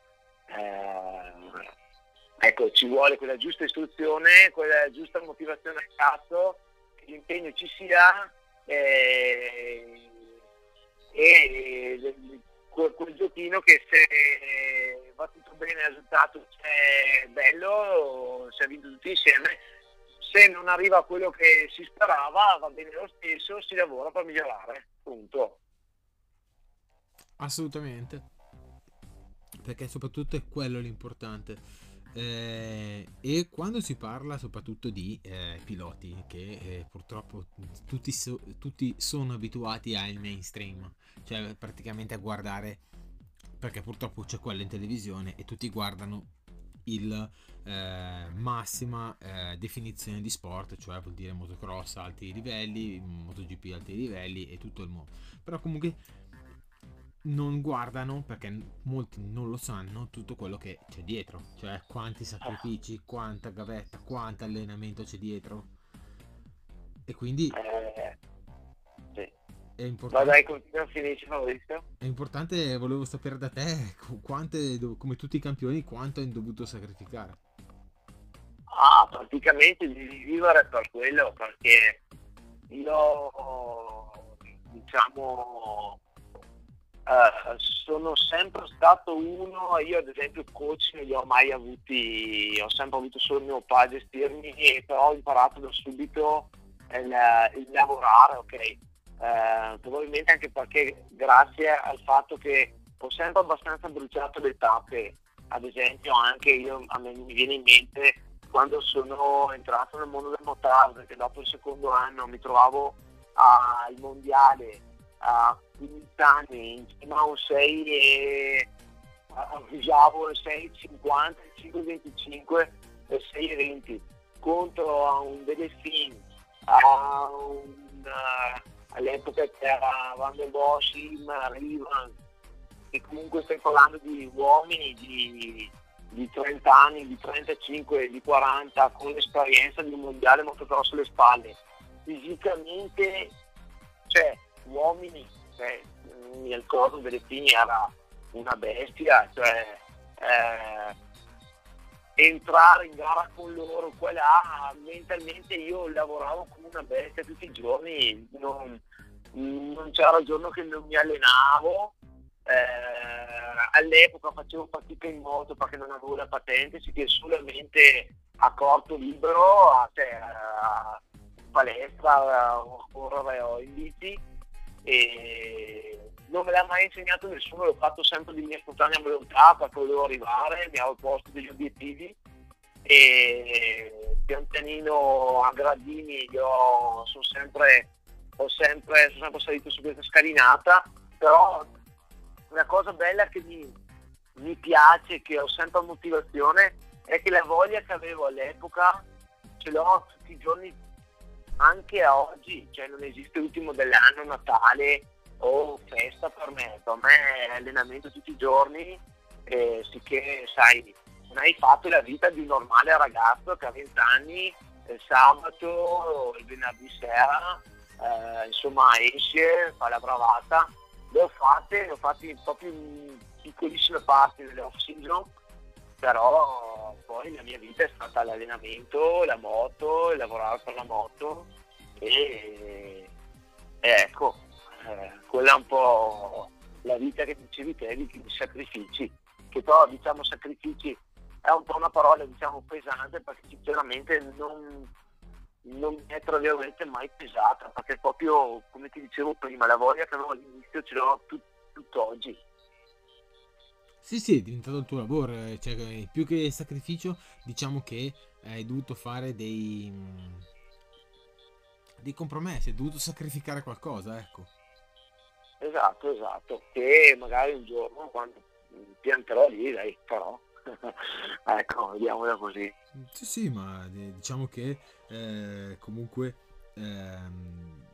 Eh, Ecco, ci vuole quella giusta istruzione, quella giusta motivazione al cazzo, che l'impegno ci sia eh, e, e quel, quel, giochino che se va tutto bene il risultato è bello, si è vinto tutti insieme, se non arriva a quello che si sperava va bene lo stesso, si lavora per migliorare, punto. Assolutamente, perché soprattutto è quello l'importante eh, e quando si parla soprattutto di eh, piloti che eh, purtroppo tutti, so, tutti, sono abituati al mainstream, cioè praticamente a guardare, perché purtroppo c'è quello in televisione e tutti guardano il eh, massima eh, definizione di sport, cioè vuol dire motocross a alti livelli, MotoGP a alti livelli e tutto il mondo. Però comunque non guardano perché molti non lo sanno tutto quello che c'è dietro, cioè quanti sacrifici, quanta gavetta, quanto allenamento c'è dietro. E quindi eh, sì. è importante. Dai, continua Maurizio. È importante, volevo sapere da te, quante, come tutti i campioni, quanto hai dovuto sacrificare. Ah, praticamente devi vivere per quello, perché io diciamo Uh, sono sempre stato uno, io ad esempio coach non li ho mai avuti, ho sempre avuto solo mio padre a gestirmi, però ho imparato da subito il, il lavorare, ok? Uh, probabilmente anche perché grazie al fatto che ho sempre abbastanza bruciato le tappe, ad esempio anche io, a me mi viene in mente quando sono entrato nel mondo del motardo, perché dopo il secondo anno mi trovavo al mondiale a 15 anni insieme a un 6 e il 6,50, 5,25 e 6,20 contro un Delfin, a un, uh, all'epoca c'era Van der Bosch, Rivan, e comunque stai parlando di uomini di, di 30 anni, di 35, di 40 con l'esperienza di un mondiale motocross alle spalle. Fisicamente, cioè, uomini, cioè, mi ricordo Bellettini era una bestia, cioè eh, entrare in gara con loro, quella mentalmente io lavoravo come una bestia tutti i giorni, non, non c'era giorno che non mi allenavo, eh, all'epoca facevo fatica in moto perché non avevo la patente, si che solamente a corto libero, a, cioè, a palestra, a correre o in bici e non me l'ha mai insegnato nessuno, l'ho fatto sempre di mia spontanea volontà perché volevo arrivare, mi avevo posto degli obiettivi e pian pianino a gradini io sono sempre, sempre, sono sempre salito su questa scalinata, però una cosa bella che mi, mi piace, che ho sempre motivazione, è che la voglia che avevo all'epoca ce l'ho tutti i giorni anche a oggi, cioè non esiste l'ultimo dell'anno, Natale o festa per me, per me è allenamento tutti i giorni, eh, sicché sai, non hai fatto la vita di un normale ragazzo che ha 20 anni, il sabato, il venerdì sera, eh, insomma esce, fa la bravata, le ho fatte, le ho fatte proprio in piccolissime parti delle off season, però poi la mia vita è stata l'allenamento, la moto, il lavorare per la moto e, e ecco, eh, quella è un po' la vita che dicevi te di sacrifici, che però diciamo sacrifici è un po' una parola diciamo pesante perché sinceramente non, non mi è tra virgolette mai pesata perché proprio come ti dicevo prima la voglia che avevo all'inizio ce l'ho tut, tutt'oggi sì, sì, è diventato il tuo lavoro, eh, cioè, eh, più che sacrificio, diciamo che hai dovuto fare dei, mm, dei compromessi, hai dovuto sacrificare qualcosa, ecco. Esatto, esatto, che magari un giorno quando pianterò lì, dai, però, ecco, vediamola così. Sì, sì, ma eh, diciamo che eh, comunque ehm,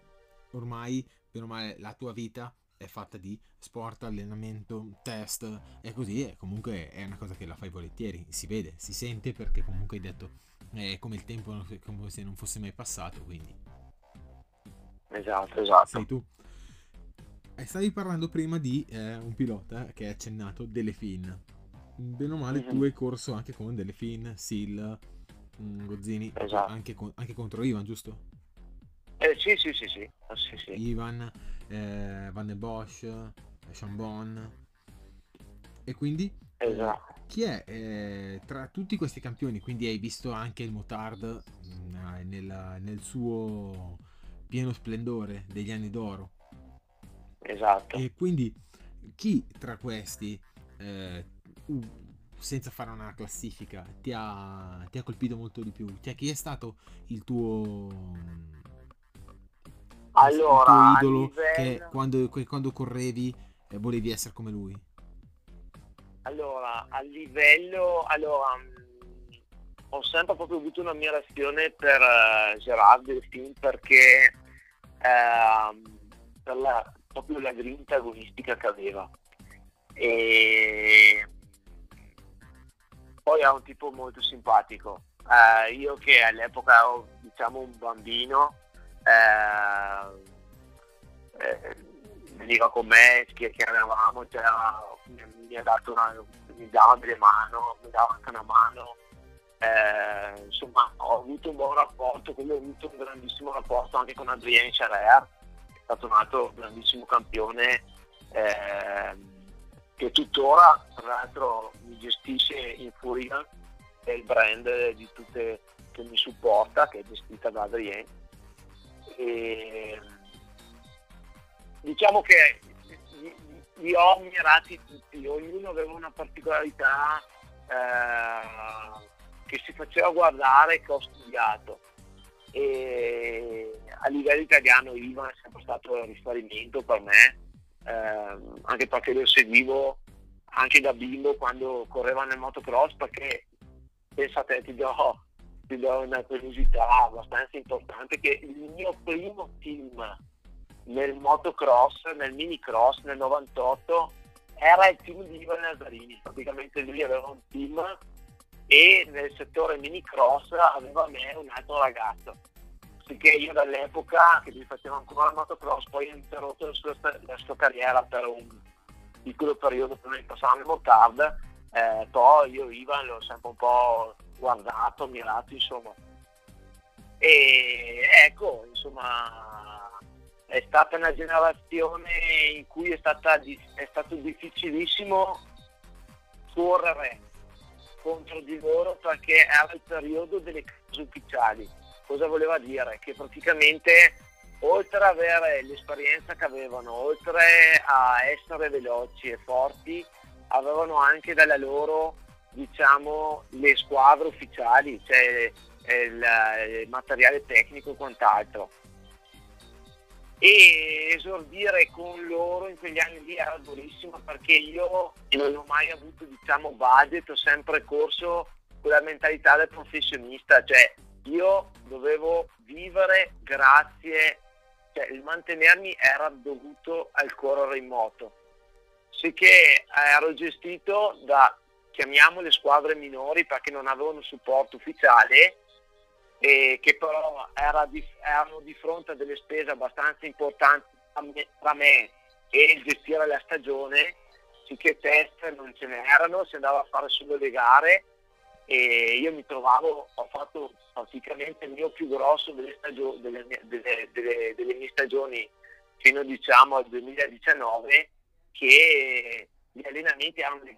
ormai, male, la tua vita è fatta di sport, allenamento, test e così e comunque è una cosa che la fai volentieri, si vede, si sente perché comunque hai detto è come il tempo come se non fosse mai passato, quindi Esatto, esatto. Sei tu. E stavi parlando prima di eh, un pilota che hai accennato, Delefin. Bene o male mm-hmm. tu hai corso anche con Delefin, Sil, mm, Gozzini, esatto. anche, con, anche contro Ivan, giusto? Eh, sì, sì, sì, sì. Oh, sì, sì. Ivan, eh, Van de Bosch, Chambon. E quindi esatto. chi è eh, tra tutti questi campioni? Quindi hai visto anche il Motard mh, mm, nel, nel, suo pieno splendore degli anni d'oro. Esatto. E quindi chi tra questi, eh, senza fare una classifica, ti ha, ti ha colpito molto di più? Cioè chi è stato il tuo allora, il tuo idolo livello... che quando, quando correvi eh, volevi essere come lui? Allora, a livello... Allora, mh, ho sempre proprio avuto un'ammirazione per uh, Gerard Delfin perché uh, per la, proprio la grinta agonistica che aveva. E poi è un tipo molto simpatico. Uh, io che all'epoca ero diciamo un bambino eh, eh, veniva con me, chiacchieravamo, cioè, mi, ha dato una, mi dava delle mano, mi dava anche una mano. Eh, insomma ho avuto un buon rapporto, come ho avuto un grandissimo rapporto anche con Adrien Charer, che è stato un altro grandissimo campione eh, che tuttora tra l'altro mi gestisce in Furia, è il brand di tutte che mi supporta, che è gestita da Adrien e, diciamo che li ho ammirati tutti, ognuno aveva una particolarità eh, che si faceva guardare che ho studiato. E a livello italiano Ivan è sempre stato un riferimento per me eh, anche perché lo seguivo anche da bimbo quando correva nel motocross perché pensate ti do, ti una curiosità abbastanza importante che il mio primo team nel motocross, nel minicross nel 98 era il team di Ivan Nazzarini, praticamente lui aveva un team e nel settore minicross aveva me un altro ragazzo. Sicché io dall'epoca che mi facevo ancora il motocross, poi ho interrotto la sua, la sua carriera per un piccolo periodo prima di passare al motard, eh, poi io Ivan l'ho sempre un po' guardato, mirato, insomma. E ecco, insomma, è stata una generazione in cui è, stata, è stato difficilissimo correre contro di loro perché era il periodo delle case ufficiali. Cosa voleva dire? Che praticamente oltre ad avere l'esperienza che avevano, oltre a essere veloci e forti, avevano anche dalla loro diciamo, le squadre ufficiali, cioè il, il materiale tecnico e quant'altro. E esordire con loro in quegli anni lì era durissimo perché io non ho mai avuto diciamo, budget, ho sempre corso con la mentalità del professionista, cioè io dovevo vivere grazie cioè il mantenermi era dovuto al correre in moto. Sicché ero gestito da, chiamiamole squadre minori perché non avevano supporto ufficiale, e che però era di, erano di fronte a delle spese abbastanza importanti tra me e il gestire la stagione, sicché test non ce n'erano, si andava a fare solo le gare e io mi trovavo, ho fatto praticamente il mio più grosso delle, stagio- delle, delle, delle mie stagioni fino diciamo al 2019 che gli allenamenti erano di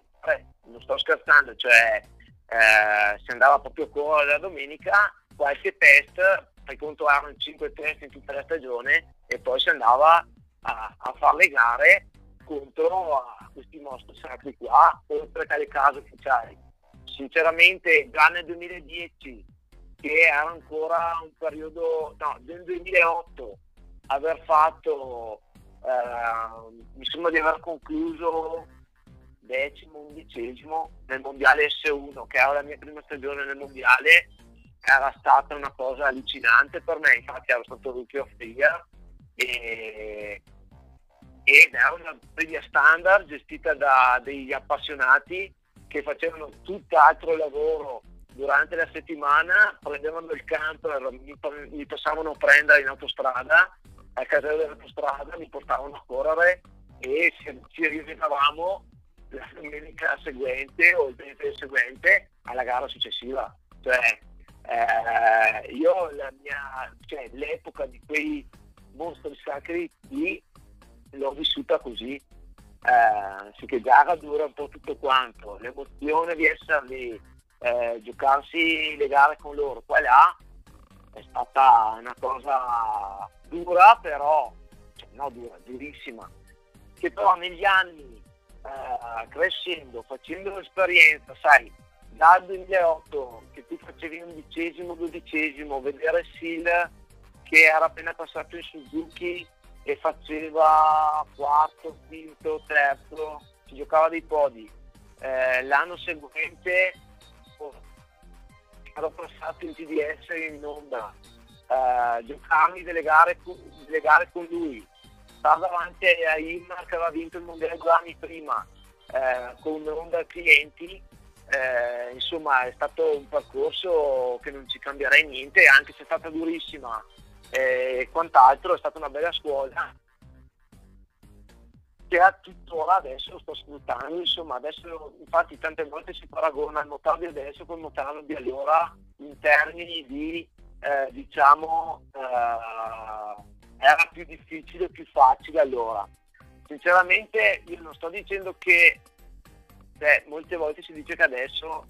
non sto scherzando, cioè eh, si andava proprio a correre la domenica, qualche test, fai conto erano 5 test in tutta la stagione e poi si andava a, a fare le gare contro questi mostri sacri qua, oltre che alle case ufficiali sinceramente già nel 2010 che era ancora un periodo, no, nel 2008 aver fatto, eh, mi sembra di aver concluso decimo, undicesimo nel mondiale S1, che era la mia prima stagione nel mondiale, era stata una cosa allucinante per me, infatti ero stato rookie of the year e, ed era una previa standard gestita da degli appassionati che facevano tutt'altro lavoro durante la settimana, prendevano il camper, mi, mi passavano a prendere in autostrada, al casello dell'autostrada, mi portavano a correre e ci, rivedavamo la domenica seguente o il venerdì seguente alla gara successiva. Cioè, eh, io mia, cioè, l'epoca di quei mostri sacri l'ho vissuta così eh, sì che gara dura un po' tutto quanto, l'emozione di essere lì, eh, giocarsi le gare con loro, qua e là, è stata una cosa dura però, cioè, no dura, durissima, che però negli anni eh, crescendo, facendo l'esperienza, sai, dal 2008 che tu facevi undicesimo, dodicesimo, vedere Sil che era appena passato in Suzuki e faceva quarto, quinto, terzo, si giocava dei podi. Eh, l'anno seguente oh, ero passato in TDS in onda, eh, giocarmi delle gare, delle gare, con lui, stava davanti a Imma che aveva vinto il mondiale due anni prima eh, con Honda clienti, eh, insomma è stato un percorso che non ci cambierei niente, anche se è stata durissima e quant'altro, è stata una bella scuola che a tuttora adesso sto sfruttando, insomma adesso infatti tante volte si paragona il motorno di adesso con il motorno di allora in termini di eh, diciamo eh, era più difficile, più facile allora. Sinceramente io non sto dicendo che cioè, molte volte si dice che adesso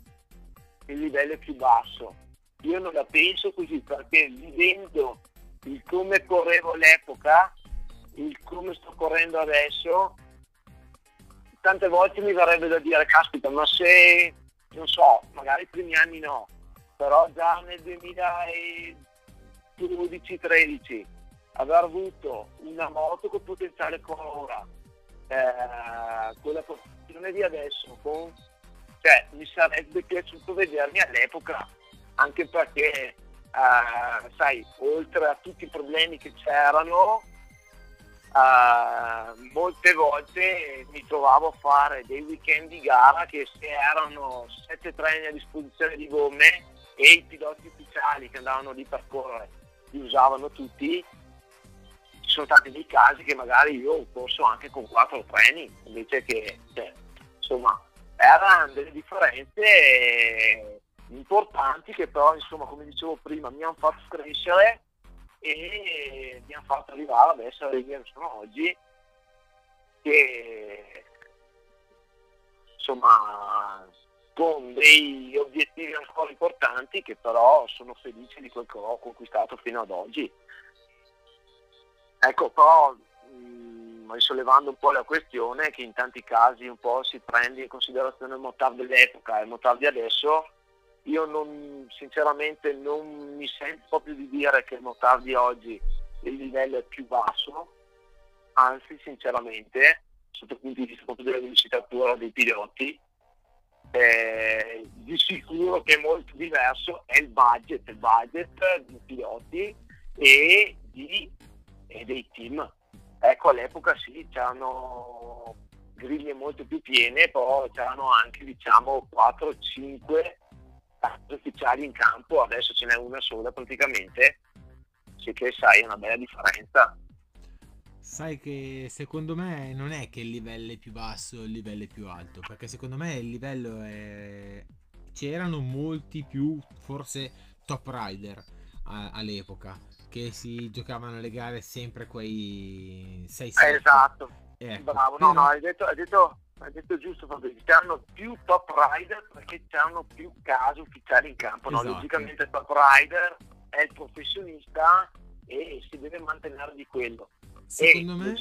il livello è più basso. Io non la penso così perché vivendo il come correvo all'epoca, il come sto correndo adesso, tante volte mi verrebbe da dire, caspita, ma se, non so, magari i primi anni no, però già nel 2012-13 aver avuto una moto con potenziale come ora, eh, la posizione di adesso, con, cioè, mi sarebbe piaciuto vedermi all'epoca, anche perché, eh, sai, oltre a tutti i problemi che c'erano, Uh, molte volte mi trovavo a fare dei weekend di gara che se erano sette treni a disposizione di gomme e i piloti ufficiali che andavano lì per correre li usavano tutti, ci sono stati dei casi che magari io ho corso anche con quattro treni, invece che, cioè, insomma, erano delle differenze importanti che però, insomma, come dicevo prima, mi hanno fatto crescere e mi hanno fatto arrivare ad essere che sono oggi, che insomma con dei obiettivi ancora importanti che però sono felice di quel che ho conquistato fino ad oggi. Ecco, però mh, risollevando un po' la questione che in tanti casi un po' si prende in considerazione il motor dell'epoca e il motor di adesso, io non, sinceramente non mi sento proprio di dire che il motor di oggi il livello è più basso, anzi sinceramente sotto il punto di vista della velocitatura dei piloti eh, di sicuro che è molto diverso è il budget, il budget dei piloti e, di, e dei team. Ecco, all'epoca sì, c'erano griglie molto più piene, però c'erano anche diciamo 4-5 ufficiali in campo, adesso ce n'è una sola praticamente, sì che sai è una bella differenza. Sai che secondo me non è che il livello è più basso o il livello è più alto, perché secondo me il livello è... c'erano molti più forse top rider a- all'epoca che si giocavano le gare sempre quei 6 7 eh, esatto. Ecco, bravo. No no hai detto, hai detto, hai detto giusto Fabrizio c'erano più top rider perché c'erano più casi ufficiali in campo esatto. no? logicamente il top rider è il professionista e si deve mantenere di quello Secondo me,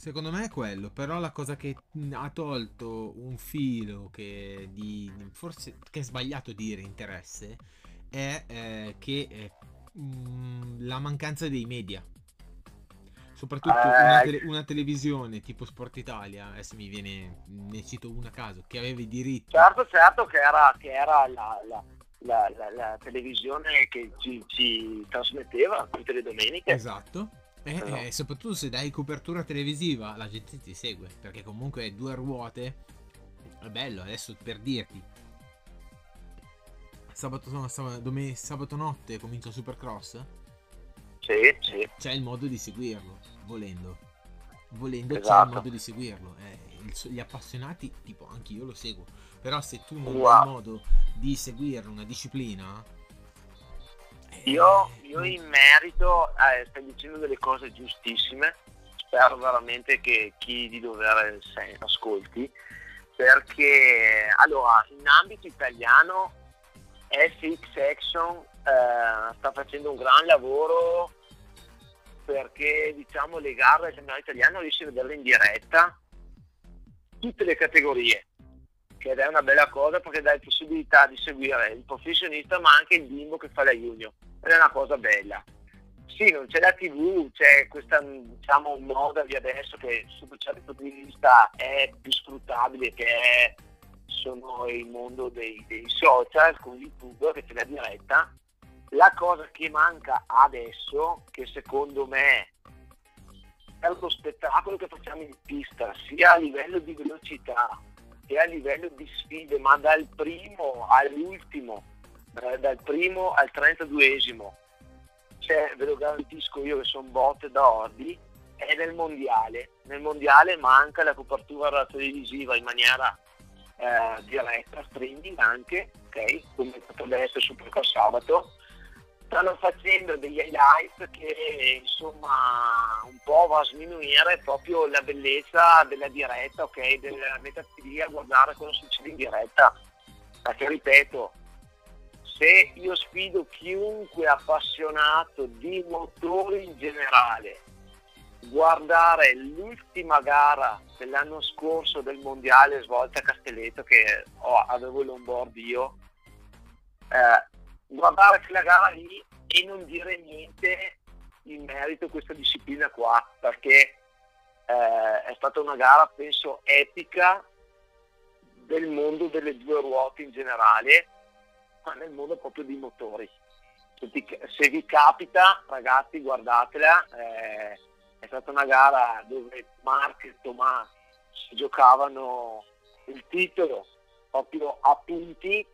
secondo me è quello, però la cosa che ha tolto un filo che di, forse che è sbagliato dire interesse è eh, che eh, mh, la mancanza dei media. Soprattutto eh. una, tele, una, televisione tipo Sport Italia, adesso mi viene, ne cito una a caso, che aveva i diritti. Certo, certo che era, che era la, la, la, la, televisione che ci, ci trasmetteva tutte le domeniche. Esatto e, eh, eh, soprattutto se dai copertura televisiva la gente ti segue perché comunque due ruote è bello adesso per dirti sabato, sabato, domen- sabato notte comincia Supercross sì, sì. c'è il modo di seguirlo volendo volendo esatto. c'è il esatto. modo di seguirlo eh, gli appassionati tipo anche io lo seguo però se tu non wow. hai modo di seguire una disciplina io, io in merito eh, stai dicendo delle cose giustissime, spero veramente che chi di dovere se, ascolti, perché allora in ambito italiano FX Action eh, sta facendo un gran lavoro perché diciamo le gare del campionato italiano riesce a vederle in diretta tutte le categorie che è una bella cosa perché dà la possibilità di seguire il professionista ma anche il bimbo che fa la junior ed è una cosa bella. Sì, non c'è la tv, c'è questa diciamo, moda di adesso che sotto certi punti di vista è più sfruttabile che è, sono il mondo dei, dei social con YouTube che c'è la diretta. La cosa che manca adesso, che secondo me è lo spettacolo che facciamo in pista, sia a livello di velocità che a livello di sfide, ma dal primo all'ultimo, dal primo al 32esimo, cioè, ve lo garantisco io che sono botte da ordi, è nel mondiale. Nel mondiale manca la copertura televisiva in maniera eh, diretta, streaming anche, ok? Come potrebbe essere Supercross sabato. Stanno facendo degli highlights che insomma un po' va a sminuire proprio la bellezza della diretta, ok? Della metafisica, guardare cosa succede in diretta. Perché ripeto, se io sfido chiunque appassionato di motori in generale, guardare l'ultima gara dell'anno scorso del mondiale svolta a Castelletto che oh, avevo l'onboard io, eh, guardare quella gara lì e non dire niente in merito a questa disciplina qua, perché eh, è stata una gara penso epica del mondo delle due ruote in generale, ma nel mondo proprio dei motori. Se, ti, se vi capita, ragazzi, guardatela, eh, è stata una gara dove Mark e Tomà si giocavano il titolo proprio a punti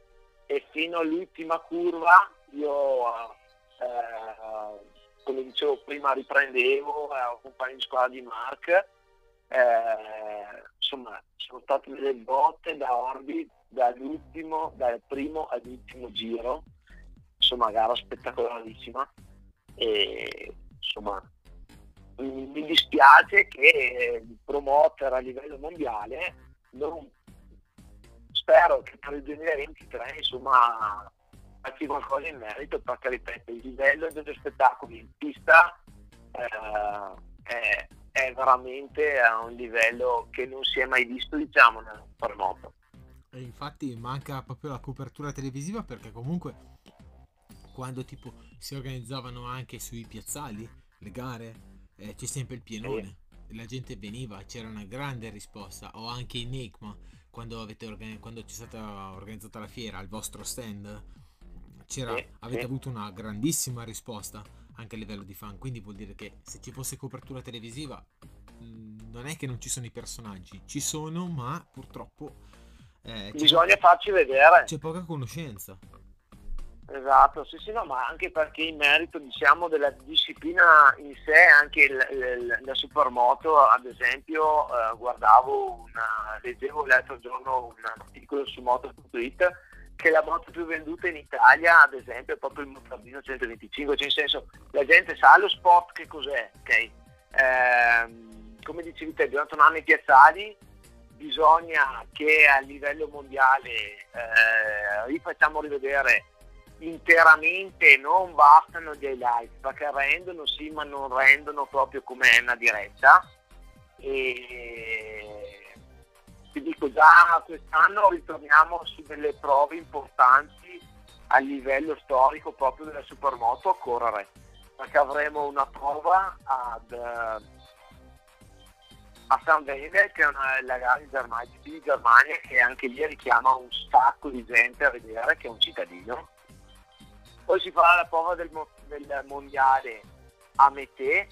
e fino all'ultima curva io eh, come dicevo prima riprendevo, ero compagno di squadra di Mark, eh, insomma sono state delle botte da Orbi dall'ultimo, dal primo all'ultimo giro, insomma gara spettacolarissima. E insomma mi dispiace che il promoter a livello mondiale non spero che per il 2023 insomma facci qualcosa in merito perché ripeto il livello dello spettacolo in pista eh, è, è, veramente a un livello che non si è mai visto diciamo nel moto e infatti manca proprio la copertura televisiva perché comunque quando tipo si organizzavano anche sui piazzali le gare eh, c'è sempre il pienone. Sì. la gente veniva c'era una grande risposta. O anche in ECMA quando, organi- quando c'è stata organizzata la fiera al vostro stand avete avuto una grandissima risposta anche a livello di fan, quindi vuol dire che se ci fosse copertura televisiva mh, non è che non ci sono i personaggi, ci sono, ma purtroppo eh, bisogna farci vedere. C'è poca conoscenza. Esatto, sì, sì, no, ma anche perché in merito diciamo della disciplina in sé, anche il, il, la supermoto, ad esempio, eh, guardavo una, leggevo l'altro giorno un articolo su moto.it che la moto più venduta in Italia, ad esempio, è proprio il Motardino 125, cioè in senso la gente sa lo sport che cos'è, ok? Eh, come dicevi te, bisogna tornare nei piazzali, bisogna che a livello mondiale eh, rifacciamo rivedere interamente, non bastano gli highlights, perché rendono sì, ma non rendono proprio come è una diretta. E ti dico già quest'anno ritorniamo su delle prove importanti a livello storico proprio della supermoto a correre perché avremo una prova ad, a San Vede che è una, la gara in Germania, in che anche lì richiama un sacco di gente a vedere che è un cittadino. Poi si farà la prova del, del mondiale a Mete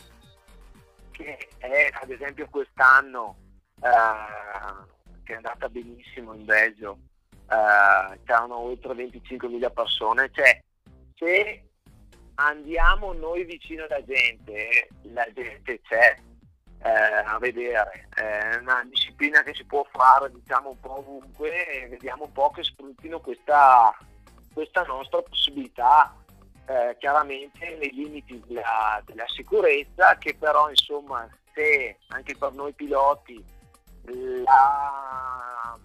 che è ad esempio quest'anno uh, che è andata benissimo in Belgio, uh, c'erano oltre 25.000 persone, cioè se andiamo noi vicino alla gente, la gente c'è eh, a vedere, è una disciplina che si può fare diciamo un po' ovunque e vediamo un po' che sfruttino questa, questa nostra possibilità. Eh, chiaramente nei limiti della, della sicurezza che però insomma se anche per noi piloti la...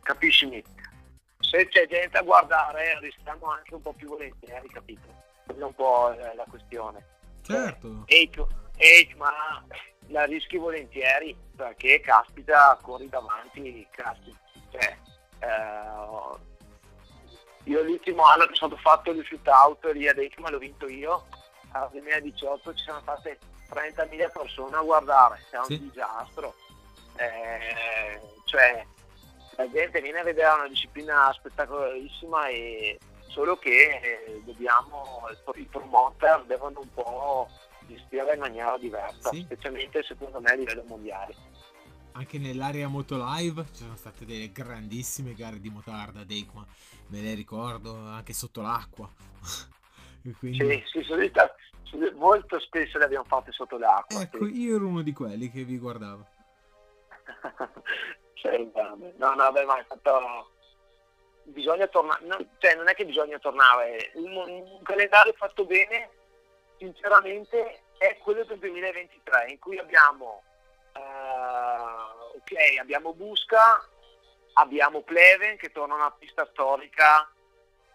capisci se c'è gente a guardare restiamo anche un po' più volentieri capito? Quella è un po' la questione. Certo. E, e, ma la rischi volentieri perché caspita corri davanti caspita cioè, eh, io l'ultimo anno che sono fatto il shootout lì ad Ekman l'ho vinto io al 2018 ci sono state 30.000 persone a guardare, è un sì. disastro. Eh, cioè, la gente viene a vedere una disciplina spettacolarissima e solo che eh, dobbiamo, i promoter devono un po' gestire in maniera diversa, sì. specialmente secondo me a livello mondiale. Anche nell'area Moto Live ci sono state delle grandissime gare di motarda ad Eikma, me le ricordo anche sotto l'acqua. Quindi... Sì, sì, sono, molto spesso le abbiamo fatte sotto l'acqua. Ecco, sì. io ero uno di quelli che vi guardava. Sei no, no, beh, ma è fatto... Bisogna tornare, no, cioè non è che bisogna tornare, un calendario fatto bene, sinceramente, è quello del 2023, in cui abbiamo, uh, ok, abbiamo Busca, abbiamo Pleven che torna a una pista storica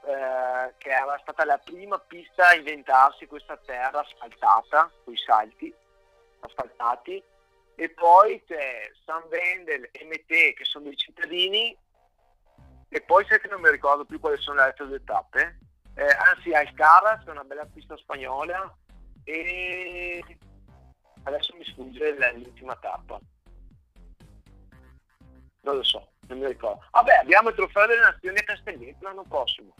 eh, che era stata la prima pista a inventarsi questa terra asfaltata, con i salti asfaltati, e poi c'è San Vendel e Mete che sono dei cittadini, e poi sai che non mi ricordo più quali sono le altre due tappe, eh, anzi Alcaraz, è una bella pista spagnola, e adesso mi sfugge l'ultima tappa. Non lo so, non mi ricordo. Vabbè, abbiamo il trofeo delle nazioni a Castelletto l'anno prossimo.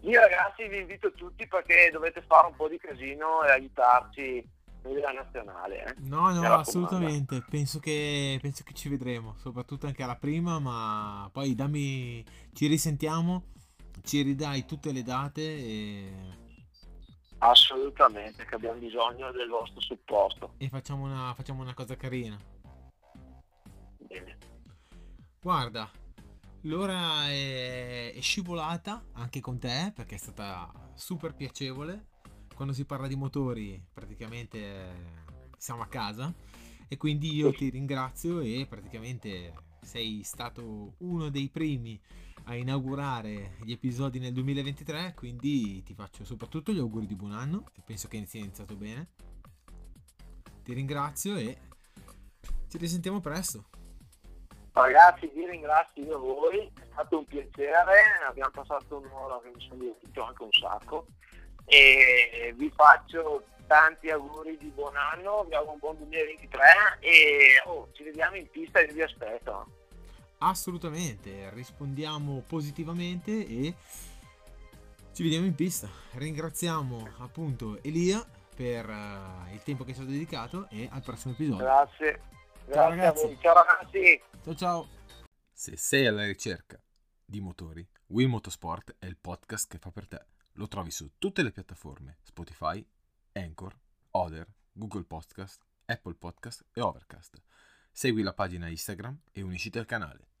Io ragazzi vi invito tutti perché dovete fare un po' di casino e aiutarci nella nazionale. Eh. No, no, assolutamente. Penso che, penso che ci vedremo, soprattutto anche alla prima, ma poi dammi, ci risentiamo, ci ridai tutte le date e... Assolutamente, che abbiamo bisogno del vostro supporto. E facciamo una, facciamo una cosa carina. Bene. Guarda, L'ora è, è scivolata anche con te perché è stata super piacevole. Quando si parla di motori praticamente eh, siamo a casa e quindi io ti ringrazio e praticamente sei stato uno dei primi a inaugurare gli episodi nel 2023 quindi ti faccio soprattutto gli auguri di buon anno e penso che sia iniziato bene ti ringrazio e ci risentiamo presto Ragazzi, vi ringrazio io voi, è stato un piacere, abbiamo passato un'ora che mi sono divertito anche un sacco e vi faccio tanti auguri di buon anno, vi auguro un buon 2023 e oh, ci vediamo in pista e vi aspetto. Assolutamente, rispondiamo positivamente e ci vediamo in pista. Ringraziamo appunto Elia per uh, il tempo che ci ha dedicato e al prossimo episodio. Grazie. Ciao ragazzi. Ciao ragazzi. Ciao ciao. Se sei alla ricerca di motori, Will Motorsport è il podcast che fa per te. Lo trovi su tutte le piattaforme Spotify, Anchor, Other, Google Podcast, Apple Podcast e Overcast. Segui la pagina Instagram e unisciti al canale.